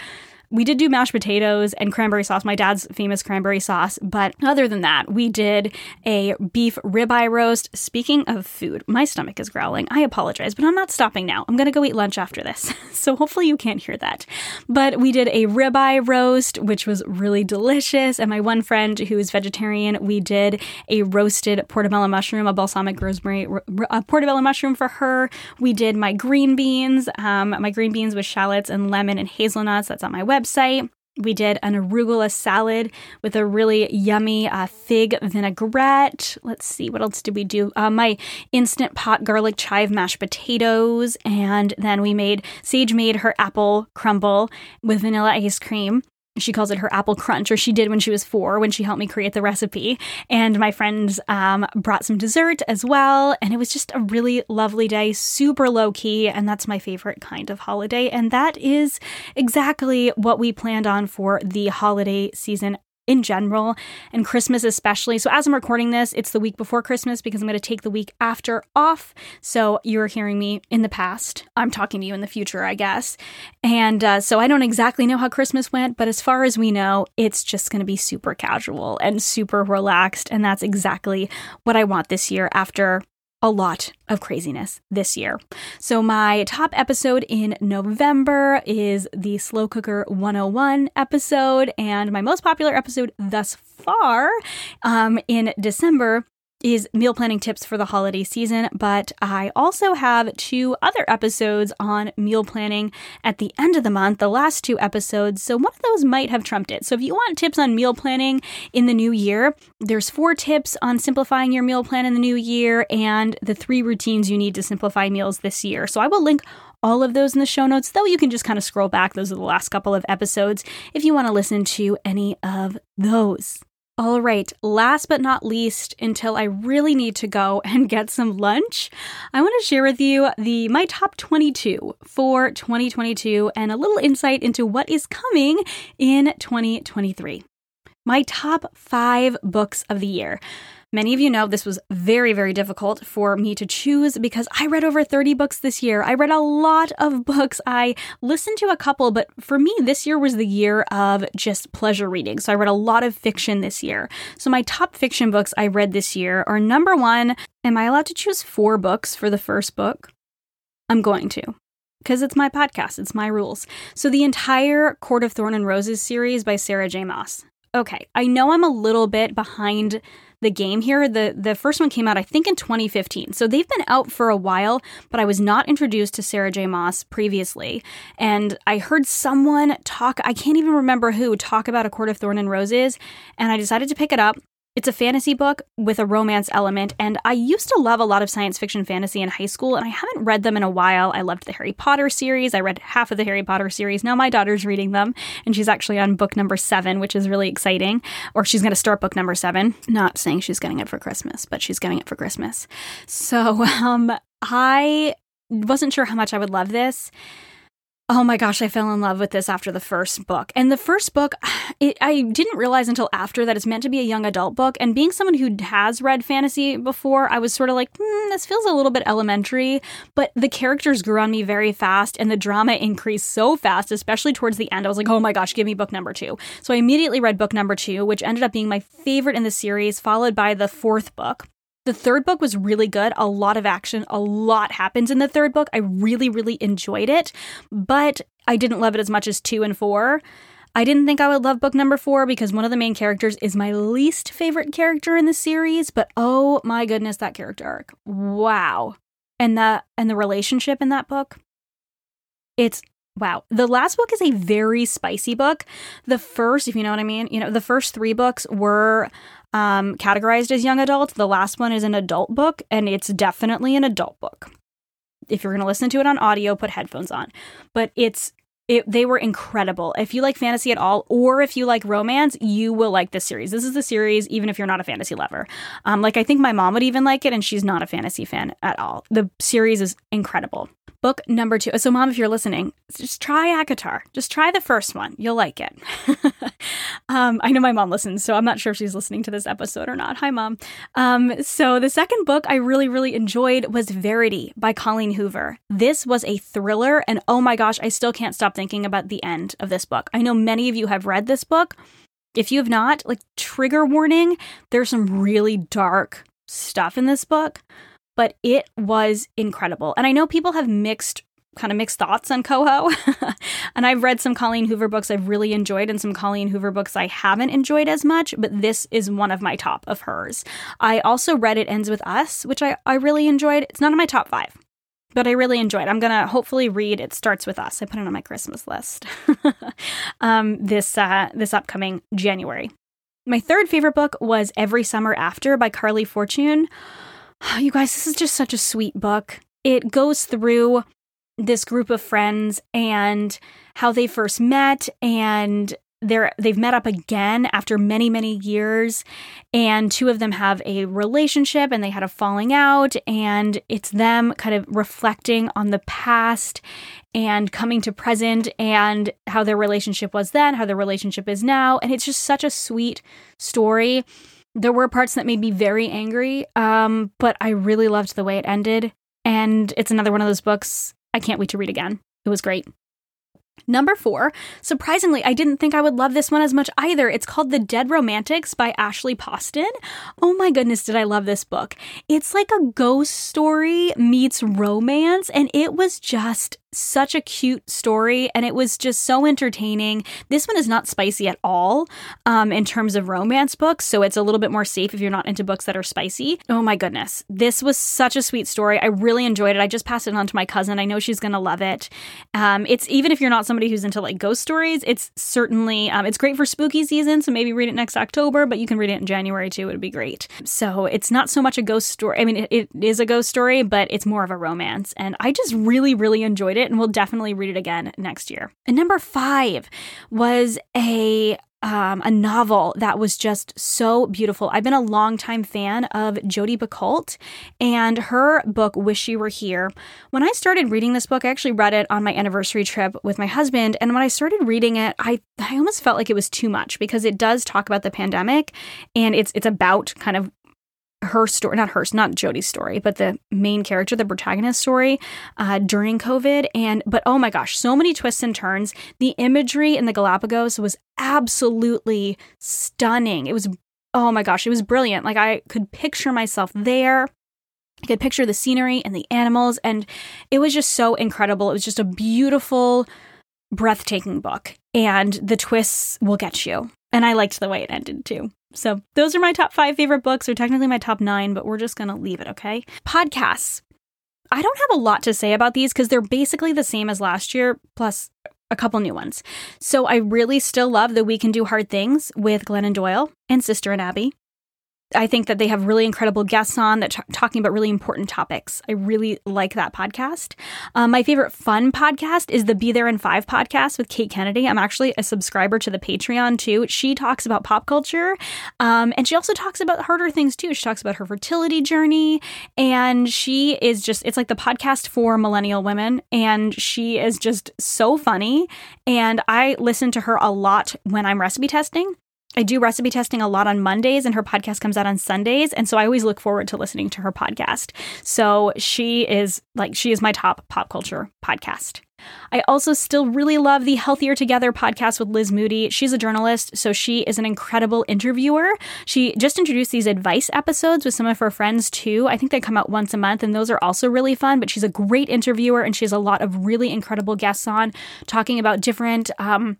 We did do mashed potatoes and cranberry sauce, my dad's famous cranberry sauce. But other than that, we did a beef ribeye roast. Speaking of food, my stomach is growling. I apologize, but I'm not stopping now. I'm going to go eat lunch after this. [LAUGHS] So hopefully you can't hear that. But we did a ribeye roast, which was really delicious. And my one friend who is vegetarian, we did a roasted portobello mushroom, a balsamic rosemary a portobello mushroom for her. We did my green beans, um, my green beans with shallots and lemon and hazelnuts. That's on my website website. We did an arugula salad with a really yummy uh, fig vinaigrette. Let's see, what else did we do? Uh, my instant pot garlic chive mashed potatoes. And then we made, Sage made her apple crumble with vanilla ice cream she calls it her apple crunch, or she did when she was four when she helped me create the recipe. And my friends um, brought some dessert as well. And it was just a really lovely day, super low key. And that's my favorite kind of holiday. And that is exactly what we planned on for the holiday season in general and Christmas especially. So, as I'm recording this, it's the week before Christmas because I'm going to take the week after off. So, you're hearing me in the past. I'm talking to you in the future, I guess. And uh, so, I don't exactly know how Christmas went, but as far as we know, it's just going to be super casual and super relaxed. And that's exactly what I want this year after a lot of craziness this year. So, my top episode in November is the Slow Cooker 101 episode, and my most popular episode thus far um, in December is meal planning tips for the holiday season, but I also have two other episodes on meal planning at the end of the month, the last two episodes. So one of those might have trumped it. So if you want tips on meal planning in the new year, there's four tips on simplifying your meal plan in the new year and the three routines you need to simplify meals this year. So I will link all of those in the show notes, though you can just kind of scroll back. Those are the last couple of episodes if you want to listen to any of those. All right, last but not least, until I really need to go [LAUGHS] and get some lunch, I want to share with you the my top 22 for 2022 and a little insight into what is coming in 2023. My top 5 books of the year. Many of you know this was very, very difficult for me to choose because I read over 30 books this year. I read a lot of [LAUGHS] books. I listened to a couple, but for me, this year was the year of just pleasure reading. So I read a lot of fiction this year. So my top fiction books I read this year are number one, am I allowed to choose four books for the first book? I'm going to because it's my podcast, it's my rules. So, the entire Court of Thorn and Roses series by Sarah J. Maas. Okay, I know I'm a little bit behind the game here. The the first one came out I think in 2015. So they've been out for a while, but I was not introduced to Sarah J Maas previously. And I heard someone talk, I can't even remember who, talk about A Court of Thorn and Roses, and I decided to pick it up. It's a fantasy book with a romance element, and I used to love a lot of science fiction fantasy in high school, and I haven't read them in a while. I loved the Harry Potter series. I read half of the Harry Potter series. Now my daughter's reading them, and she's actually on book number seven, which is really exciting. Or she's going to start book number seven. Not saying she's getting it for Christmas, but she's getting it for Christmas. So [LAUGHS] um, I wasn't sure how much I would love this. Oh my gosh, I fell in love with this after the first book. And the first book, [SIGHS] it, I didn't realize until after that it's meant to be a young adult book. And being someone who has read fantasy before, I was sort of like, hmm, this feels a little bit elementary. But the characters grew on me very fast and the drama increased so fast, especially towards the end. I was like, oh my gosh, give me book number two. So I immediately read book number two, which ended up being my favorite in the series, followed by the fourth book. The third book was really good. A lot of action, a lot happens in the third book. I really, really enjoyed it, but I didn't love it as much as two and four. I didn't think I would love book number four because one of the main characters is my least favorite character in the series, but oh my goodness, that character arc. Wow. And the and the relationship in that book. It's wow. The last book is a very spicy book. The first, if you know what I mean, you know, the first three books were um, categorized as young adult. The last one is an adult book, and it's definitely an adult book. If you're going to listen to it on audio, put headphones on. But it's it, they were incredible. If you like fantasy at all, or if you like romance, you will like this series. This is the series, even if you're not a fantasy lover. Um, like I think my mom would even like it, and she's not a fantasy fan at all. The series is incredible. Book number two. So, mom, if you're listening, just try ACOTAR. Just try the first one. You'll like it. [LAUGHS] um, I know my mom listens, so I'm not sure if she's listening to this episode or not. Hi, mom. Um, so, the second book I really, really enjoyed was Verity by Colleen Hoover. This was a thriller, and oh my gosh, I still can't stop thinking about the end of this book. I know many of you have read this book. If you have not, like, trigger warning, there's some really dark stuff in this book but it was incredible. And I know people have mixed kind of mixed thoughts on Coho. [LAUGHS] and I've read some Colleen Hoover books I've really enjoyed and some Colleen Hoover books I haven't enjoyed as much, but this is one of my top of hers. I also read It Ends With Us, which I, I really enjoyed. It's not in my top five, but I really enjoyed. I'm gonna hopefully read It Starts With Us. I put it on my Christmas list [LAUGHS] um, this uh, this upcoming January. My third favorite book was Every Summer After by Carley Fortune. [SIGHS] You guys, this is just such a sweet book. It goes through this group of friends and how they first met and they're they've met up again after many many years. And two of them have a relationship and they had a falling out and it's them kind of reflecting on the past and coming to present and how their relationship was then how their relationship is now. And it's just such a sweet story there were parts that made me very angry, um, but I really loved the way it ended. And it's another one of those books I can't wait to read again. It was great. Number four, surprisingly, I didn't think I would love this one as much either. It's called The Dead Romantics by Ashley Poston. Oh my goodness, did I love this book! It's like a ghost story meets romance, and it was just such a cute story and it was just so entertaining. This one is not spicy at all um, in terms of romance books, so it's a little bit more safe if you're not into books that are spicy. Oh my goodness. This was such a sweet story. I really enjoyed it. I just passed it on to my cousin. I know she's going to love it. Um, it's even if you're not somebody who's into like ghost stories, it's certainly um, it's great for spooky season, so maybe read it next October, but you can read it in January too. It would be great. So it's not so much a ghost story. I mean, it, it is a ghost story, but it's more of a romance. And I just really, really enjoyed it and we'll definitely read it again next year. And number five was a um, a novel that was just so beautiful. I've been a longtime fan of Jodi Picoult and her book, Wish You Were Here. When I started reading this book, I actually read it on my anniversary trip with my husband. And when I started reading it, I, I almost felt like it was too much because it does talk about the pandemic and it's, it's about kind of her story, not hers, not Jodi's story, but the main character, the protagonist story uh, during COVID. And, but oh my gosh, so many twists and turns. The imagery in the Galapagos was absolutely stunning. It was, oh my gosh, it was brilliant. Like I could picture myself there. I could picture the scenery and the animals, and it was just so incredible. It was just a beautiful, breathtaking book, and the twists will get you. And I liked the way it ended too. So those are my top five favorite books, or technically my top nine, but we're just going to leave it, okay? Podcasts. I don't have a lot to say about these because they're basically the same as last year, plus a couple new ones. So I really still love that we can do hard things with Glennon Doyle and Sister and Abby. I think that they have really incredible guests on that t- talking about really important topics. I really like that podcast. Um, my favorite fun podcast is the Be There in Five podcast with Kate Kennedy. I'm actually a subscriber to the Patreon too. She talks about pop culture, um, and she also talks about harder things too. She talks about her fertility journey, and she is just it's like the podcast for millennial women, and she is just so funny. And I listen to her a lot when I'm recipe testing. I do recipe testing a lot on Mondays, and her podcast comes out on Sundays. And so I always look forward to listening to her podcast. So she is like, she is my top pop culture podcast. I also still really love the Healthier Together podcast with Liz Moody. She's a journalist, so she is an incredible interviewer. She just introduced these advice episodes with some of her friends too. I think they come out once a month, and those are also really fun. But she's a great interviewer, and she has a lot of really incredible guests on talking about different um,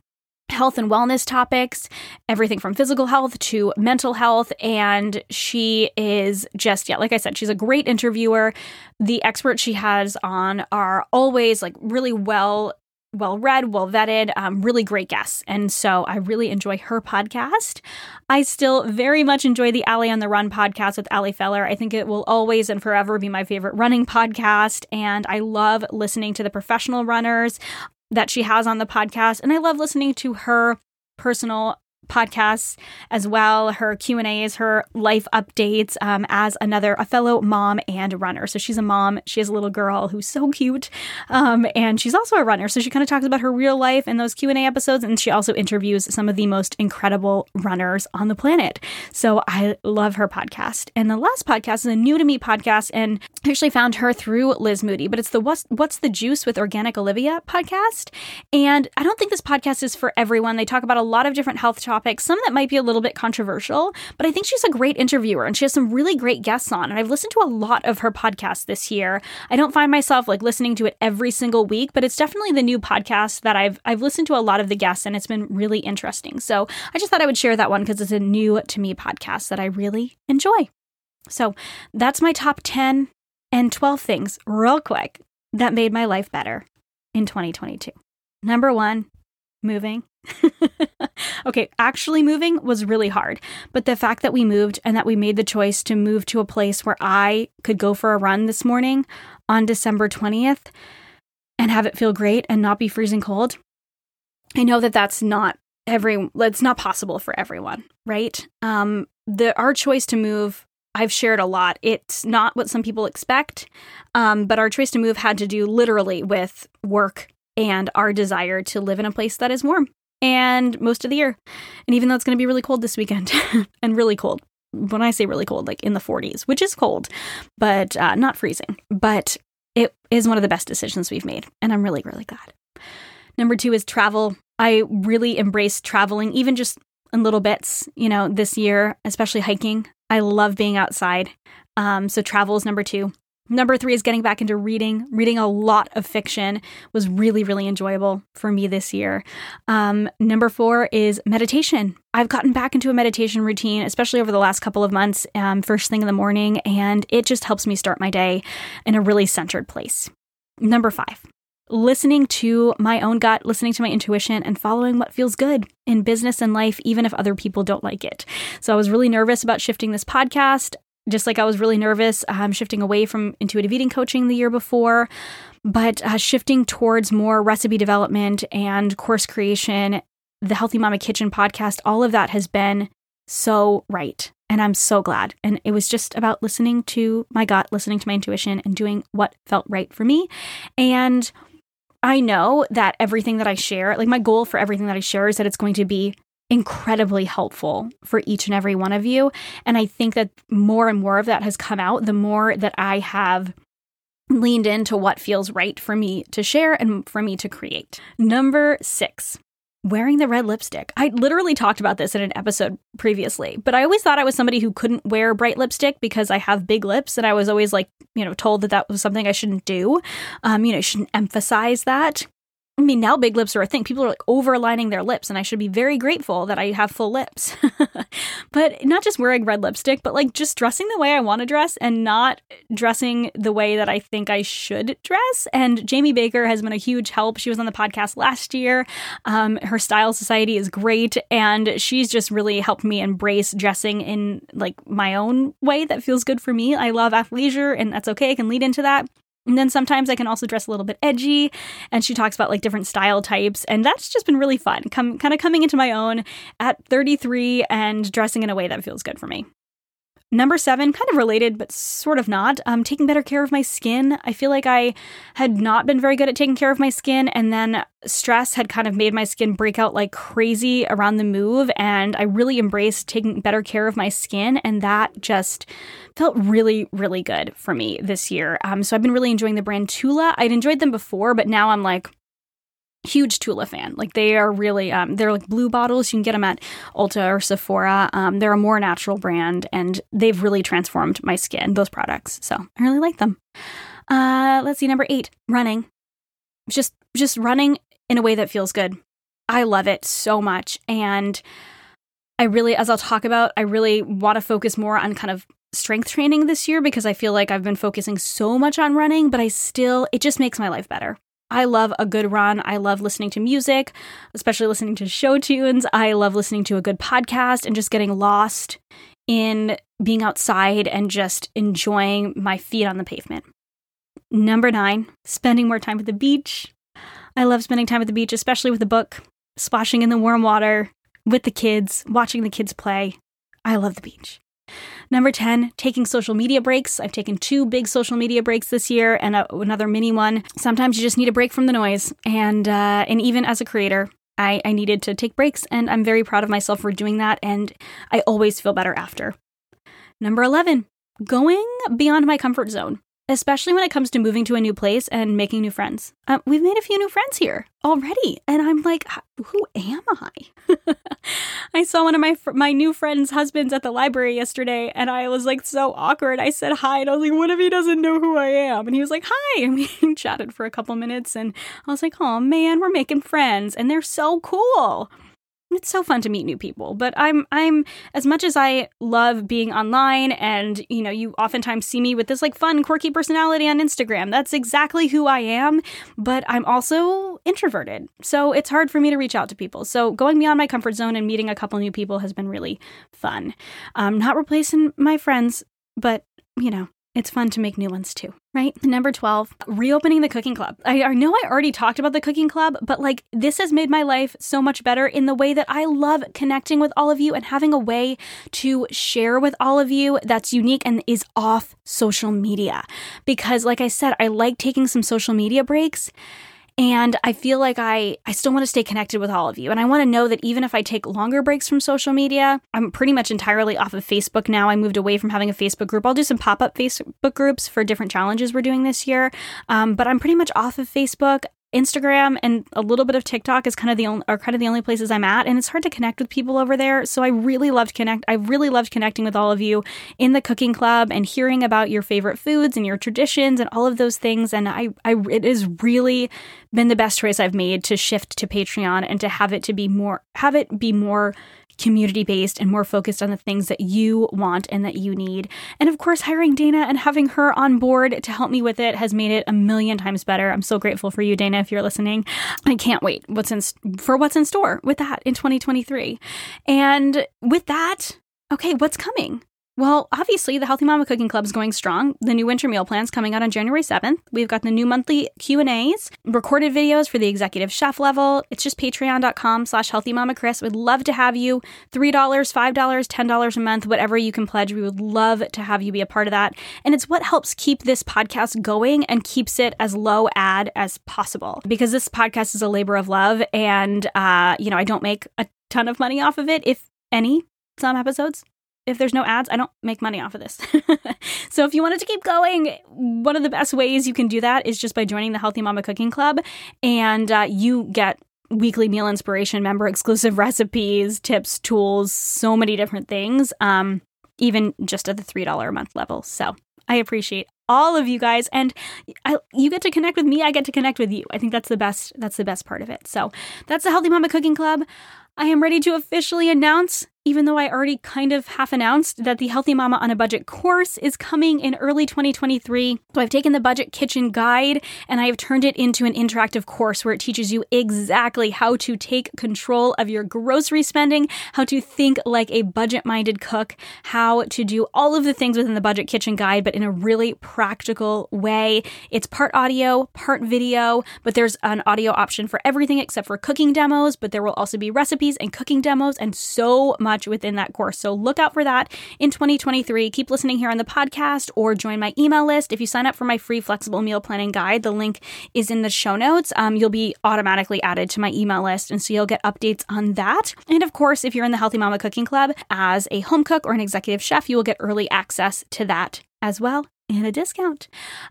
health and wellness topics, everything from physical health to mental health. And she is just, yeah, like I said, she's a great interviewer. The experts she has on are always like really well well read, well vetted, um, really great guests. And so I really enjoy her podcast. I still very much enjoy the Ali on the Run podcast with Ali Feller. I think it will always and forever be my favorite running podcast. And I love listening to the professional runners that she has on the podcast and I love listening to her personal podcasts as well. Her q&a's her life updates um, as another a fellow mom and runner. So she's a mom she has a little girl who's so cute um, and she's also a runner. So she kind of talks about her real life in those q&a episodes and she also interviews some of the most incredible runners on the planet. So i love her podcast. And the last podcast is a new to me podcast and I actually found her through liz moody but it's the what's, what's the juice with organic olivia podcast. And i don't think this podcast is for everyone. They talk about a lot of different health topics topics, some that might be a little bit controversial, but I think she's a great interviewer and she has some really great guests on. And I've listened to a lot of her podcasts this year. I don't find myself like listening to it every single week, but it's definitely the new podcast that I've I've listened to a lot of the guests and it's been really interesting. So I just thought I would share that one because it's a new to me podcast that I really enjoy. So that's my top 10 and 12 things, real quick, that made my life better in 2022. Number one, moving. [LAUGHS] okay, actually moving was really hard. But the fact that we moved and that we made the choice to move to a place where I could go for a run this morning on December 20th and have it feel great and not be freezing cold. I know that that's not every that's not possible for everyone, right? Um the our choice to move I've shared a lot. It's not what some people expect, um, but our choice to move had to do literally with work and our desire to live in a place that is warm and most of the year. And even though it's going to be really cold this weekend [LAUGHS] and really cold, when I say really cold, like in the 40s, which is cold, but uh, not freezing, but it is one of the best decisions we've made. And I'm really, really glad. Number two is travel. I really embrace traveling, even just in little bits, you know, this year, especially hiking. I love being outside. Um, so travel is number two. Number three is getting back into reading. Reading a lot of fiction was really, really enjoyable for me this year. Um, number four is meditation. I've gotten back into a meditation routine, especially over the last couple of months, um, first thing in the morning, and it just helps me start my day in a really centered place. Number five, listening to my own gut, listening to my intuition, and following what feels good in business and life, even if other people don't like it. So I was really nervous about shifting this podcast just like I was really nervous um, shifting away from intuitive eating coaching the year before, but uh, shifting towards more recipe development and course creation, the Healthy Mama Kitchen podcast, all of that has been so right. And I'm so glad. And it was just about listening to my gut, listening to my intuition, and doing what felt right for me. And I know that everything that I share, like my goal for everything that I share is that it's going to be incredibly helpful for each and every one of you. And I think that more and more of that has come out the more that I have leaned into what feels right for me to share and for me to create. Number six. Wearing the red lipstick. I literally talked about this in an episode previously, but I always thought I was somebody who couldn't wear bright lipstick because I have big lips, and I was always like, you know, told that that was something I shouldn't do. Um, you know, shouldn't emphasize that. I mean, now big lips are a thing. People are like overlining their lips, and I should be very grateful that I have full lips. [LAUGHS] but not just wearing red lipstick, but like just dressing the way I want to dress and not dressing the way that I think I should dress. And Jamie Baker has been a huge help. She was on the podcast last year. Um, her Style Society is great, and she's just really helped me embrace dressing in like my own way that feels good for me. I love athleisure, and that's okay. I can lead into that. And then sometimes I can also dress a little bit edgy. And she talks about like different style types. And that's just been really fun. Come, kind of coming into my own at 33 and dressing in a way that feels good for me. Number seven, kind of related, but sort of not, um, taking better care of my skin. I feel like I had not been very good at taking care of my skin, and then stress had kind of made my skin break out like crazy around the move. And I really embraced taking better care of my skin, and that just felt really, really good for me this year. Um, so I've been really enjoying the brand Tula. I'd enjoyed them before, but now I'm like, huge Tula fan. Like they are really, um, they're like blue bottles. You can get them at Ulta or Sephora. Um, they're a more natural brand, and they've really transformed my skin. Those products, so I really like them. Uh, let's see, number eight, running. Just, just running in a way that feels good. I love it so much, and I really, as I'll talk about, I really want to focus more on kind of strength training this year because I feel like I've been focusing so much on running, but I still, it just makes my life better. I love a good run. I love listening to music, especially listening to show tunes. I love listening to a good podcast and just getting lost in being outside and just enjoying my feet on the pavement. Number nine, spending more time at the beach. I love spending time at the beach, especially with a book, splashing in the warm water with the kids, watching the kids play. I love the beach. Number 10, taking social media breaks. I've taken two big social media breaks this year and a, another mini one. Sometimes you just need a break from the noise. And, uh, and even as a creator, I, I needed to take breaks, and I'm very proud of myself for doing that. And I always feel better after. Number 11, going beyond my comfort zone especially when it comes to moving to a new place and making new friends. Um, we've made a few new friends here already, and I'm like, who am I? [LAUGHS] I saw one of my fr- my new friends' husbands at the library yesterday, and I was like so awkward. I said hi, and I was like, what if he doesn't know who I am? And he was like, hi, and we [LAUGHS] chatted for a couple minutes, and I was like, oh man, we're making friends, and they're so cool it's so fun to meet new people but i'm i'm as much as i love being online and you know you oftentimes see me with this like fun quirky personality on instagram that's exactly who i am but i'm also introverted. So it's hard for me to reach out to people. So going beyond my comfort zone and meeting a couple new people has been really fun. Um not replacing my friends but you know it's fun to make new ones too, right? Number 12, reopening the cooking club. I, I, know I already talked about the cooking club, but like this has made my life so much better in the way that I love connecting with all of you and having a way to share with all of you that's unique and is off social media. Because, like I said, I like taking some social media breaks and I feel like I, I still want to stay connected with all of you. And I want to know that even if I take longer breaks from social media, I'm pretty much entirely off of Facebook now. I moved away from having a Facebook group. I'll do some pop up Facebook groups for different challenges we're doing this year. Um, but I'm pretty much off of Facebook. Instagram and a little bit of TikTok is kind of the only are kind of the only places I'm at and it's hard to connect with people over there. So I really loved connect I really loved connecting with all of you in the cooking club and hearing about your favorite foods and your traditions and all of those things and I I it has really been the best choice I've made to shift to Patreon and to have it to be more have it be more community based and more focused on the things that you want and that you need. And of course, hiring Dana and having her on board to help me with it has made it a million times better. I'm so grateful for you, Dana, if you're listening. I can't wait what's in for what's in store with that in 2023. And with that, okay, what's coming? Well, obviously, the Healthy Mama Cooking Club is going strong. The new winter meal plans coming out on January 7th. We've got the new monthly Q&As, recorded videos for the executive chef level. It's just patreon.com slash healthymamakris. We'd love to have you. $3, $5, $10 a month, whatever you can pledge. We would love to have you be a part of that. And it's what helps keep this podcast going and keeps it as low ad as possible. Because this podcast is a labor of love and, uh, you know, I don't make a ton of money off of it, if any some episodes if there's no ads, I don't make money off of this. [LAUGHS] so if you wanted to keep going, one of the best ways you can do that is just by joining the Healthy Mama Cooking Club, and uh, you get weekly meal inspiration, member exclusive [LAUGHS] recipes, tips, tools, so many different things. Um, even just at the $3 a month level. So I appreciate all of you guys and I, you get to connect with me i get to connect with you i think that's the best that's the best part of it so that's the healthy mama cooking club i am ready to officially announce even though I already kind of half announced that the Healthy Mama on a Budget course is coming in early 2023. So I've taken the Budget Kitchen Guide and I have turned it into an interactive course where it teaches you exactly how to take control of your grocery spending, how to think like a budget minded cook, how to do all of the things within the Budget Kitchen Guide, but in a really practical way. It's part audio, part video, but there's an audio option for everything except for cooking demos, but there will also be recipes and cooking demos and so much much within that course. So look out for that in 2023. Keep listening here on the podcast or join my email list. If you sign up for my free flexible meal planning guide, the link is in the show notes. Um, you'll be automatically added to my email list. And so you'll get updates on that. And of course, if you're in the Healthy Mama Cooking Club as a home cook or an executive chef, you will get early access to that as well and a discount.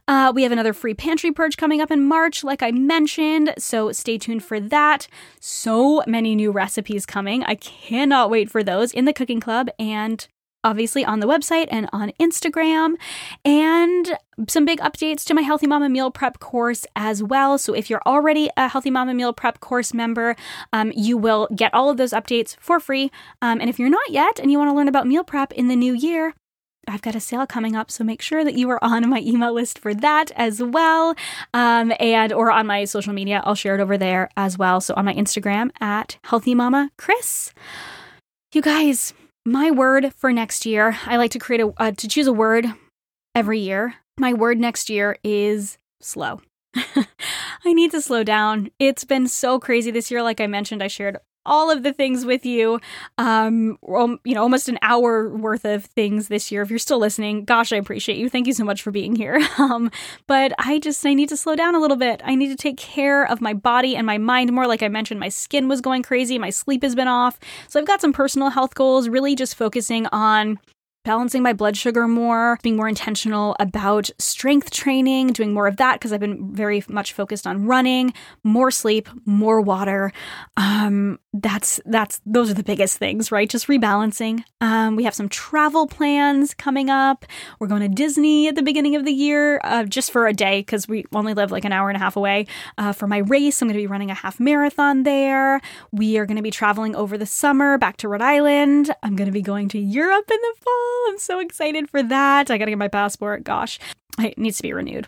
Uh, we have another free pantry purge coming up in March, like I mentioned, so stay tuned for that. So many new recipes coming. I cannot wait for those in the cooking club and obviously on the website and on Instagram, and some big updates to my Healthy Mama Meal Prep course as well. So, if you're already a Healthy Mama Meal Prep course member, um, you will get all of those updates for free. Um, and if you're not yet and you want to learn about meal prep in the new year, I've got a sale coming up, so make sure that you are on my email list for that as well, um, and or on my social media. I'll share it over there as well. So on my Instagram at Healthy Mama Kris. You guys, my word for next year. I like to create a uh, to choose a word every year. My word next year is slow. [LAUGHS] I need to slow down. It's been so crazy this year. Like I mentioned, I shared all of the things with you. Um, you know, almost an hour worth of things this year. If you're still listening, gosh, I appreciate you. Thank you so much for being here. [LAUGHS] Um, but I just I need to slow down a little bit. I need to take care of my body and my mind more. Like I mentioned, my skin was going crazy. My sleep has been off. So I've got some personal health goals. Really, just focusing on balancing my blood sugar more, being more intentional about strength training, doing more of that because I've been very much focused on running, more sleep, more water. Um, that's that's those are the biggest things, right? Just rebalancing. Um, we have some travel plans coming up. We're going to Disney at the beginning of the year, uh, just for a day because we only live like an hour and a half away. Uh, for my race, I'm going to be running a half marathon there. We are going to be traveling over the summer back to Rhode Island. I'm going to be going to Europe in the fall. I'm so excited for that. I gotta get my passport. Gosh, it needs to be renewed.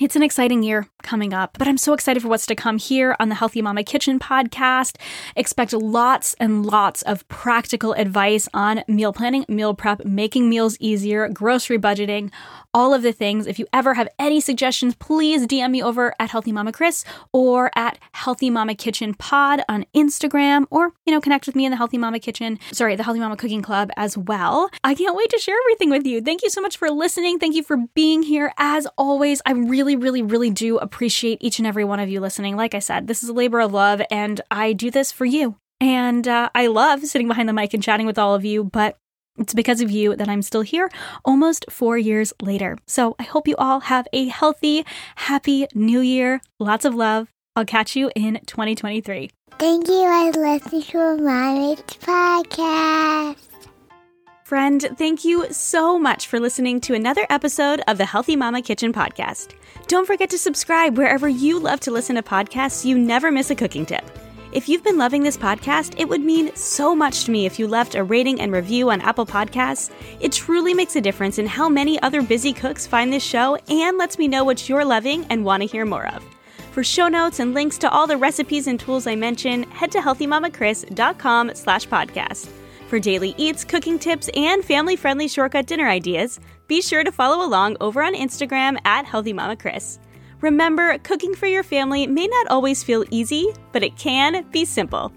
It's an exciting year coming up, but I'm so excited for what's to come here on the Healthy Mama Kitchen podcast. Expect lots and lots of practical advice on meal planning, meal prep, making meals easier, grocery budgeting, all of the things. If you ever have any suggestions, please DM me over at Healthy Mama Kris or at Healthy Mama Kitchen Pod on Instagram, or you know, connect with me in the Healthy Mama Kitchen, sorry, the Healthy Mama Cooking Club as well. I can't wait to share everything with you. Thank you so much for listening. Thank you for being here. As always, I'm really, really, really really do appreciate each and every one of you listening. Like I said, this is a labor of love, and I do this for you. And uh, I love sitting behind the mic and chatting with all of you, but it's because of you that I'm still here almost four years later. So I hope you all have a healthy, happy new year. Lots of love. I'll catch you in 2023. Thank you for listening to my podcast. Friend, thank you so much for listening to another episode of the Healthy Mama Kitchen podcast. Don't forget to subscribe wherever you love to listen to podcasts so you never miss a cooking tip. If you've been loving this podcast, it would mean so much to me if you left a rating and review on Apple Podcasts. It truly makes a difference in how many other busy cooks find this show and lets me know what you're loving and want to hear more of. For show notes and links to all the recipes and tools I mention, head to healthymamakris.com slash podcast. For daily eats, cooking tips, and family-friendly shortcut dinner ideas, be sure to follow along over on Instagram at Healthy Mama healthymamakris. Remember, cooking for your family may not always feel easy, but it can be simple.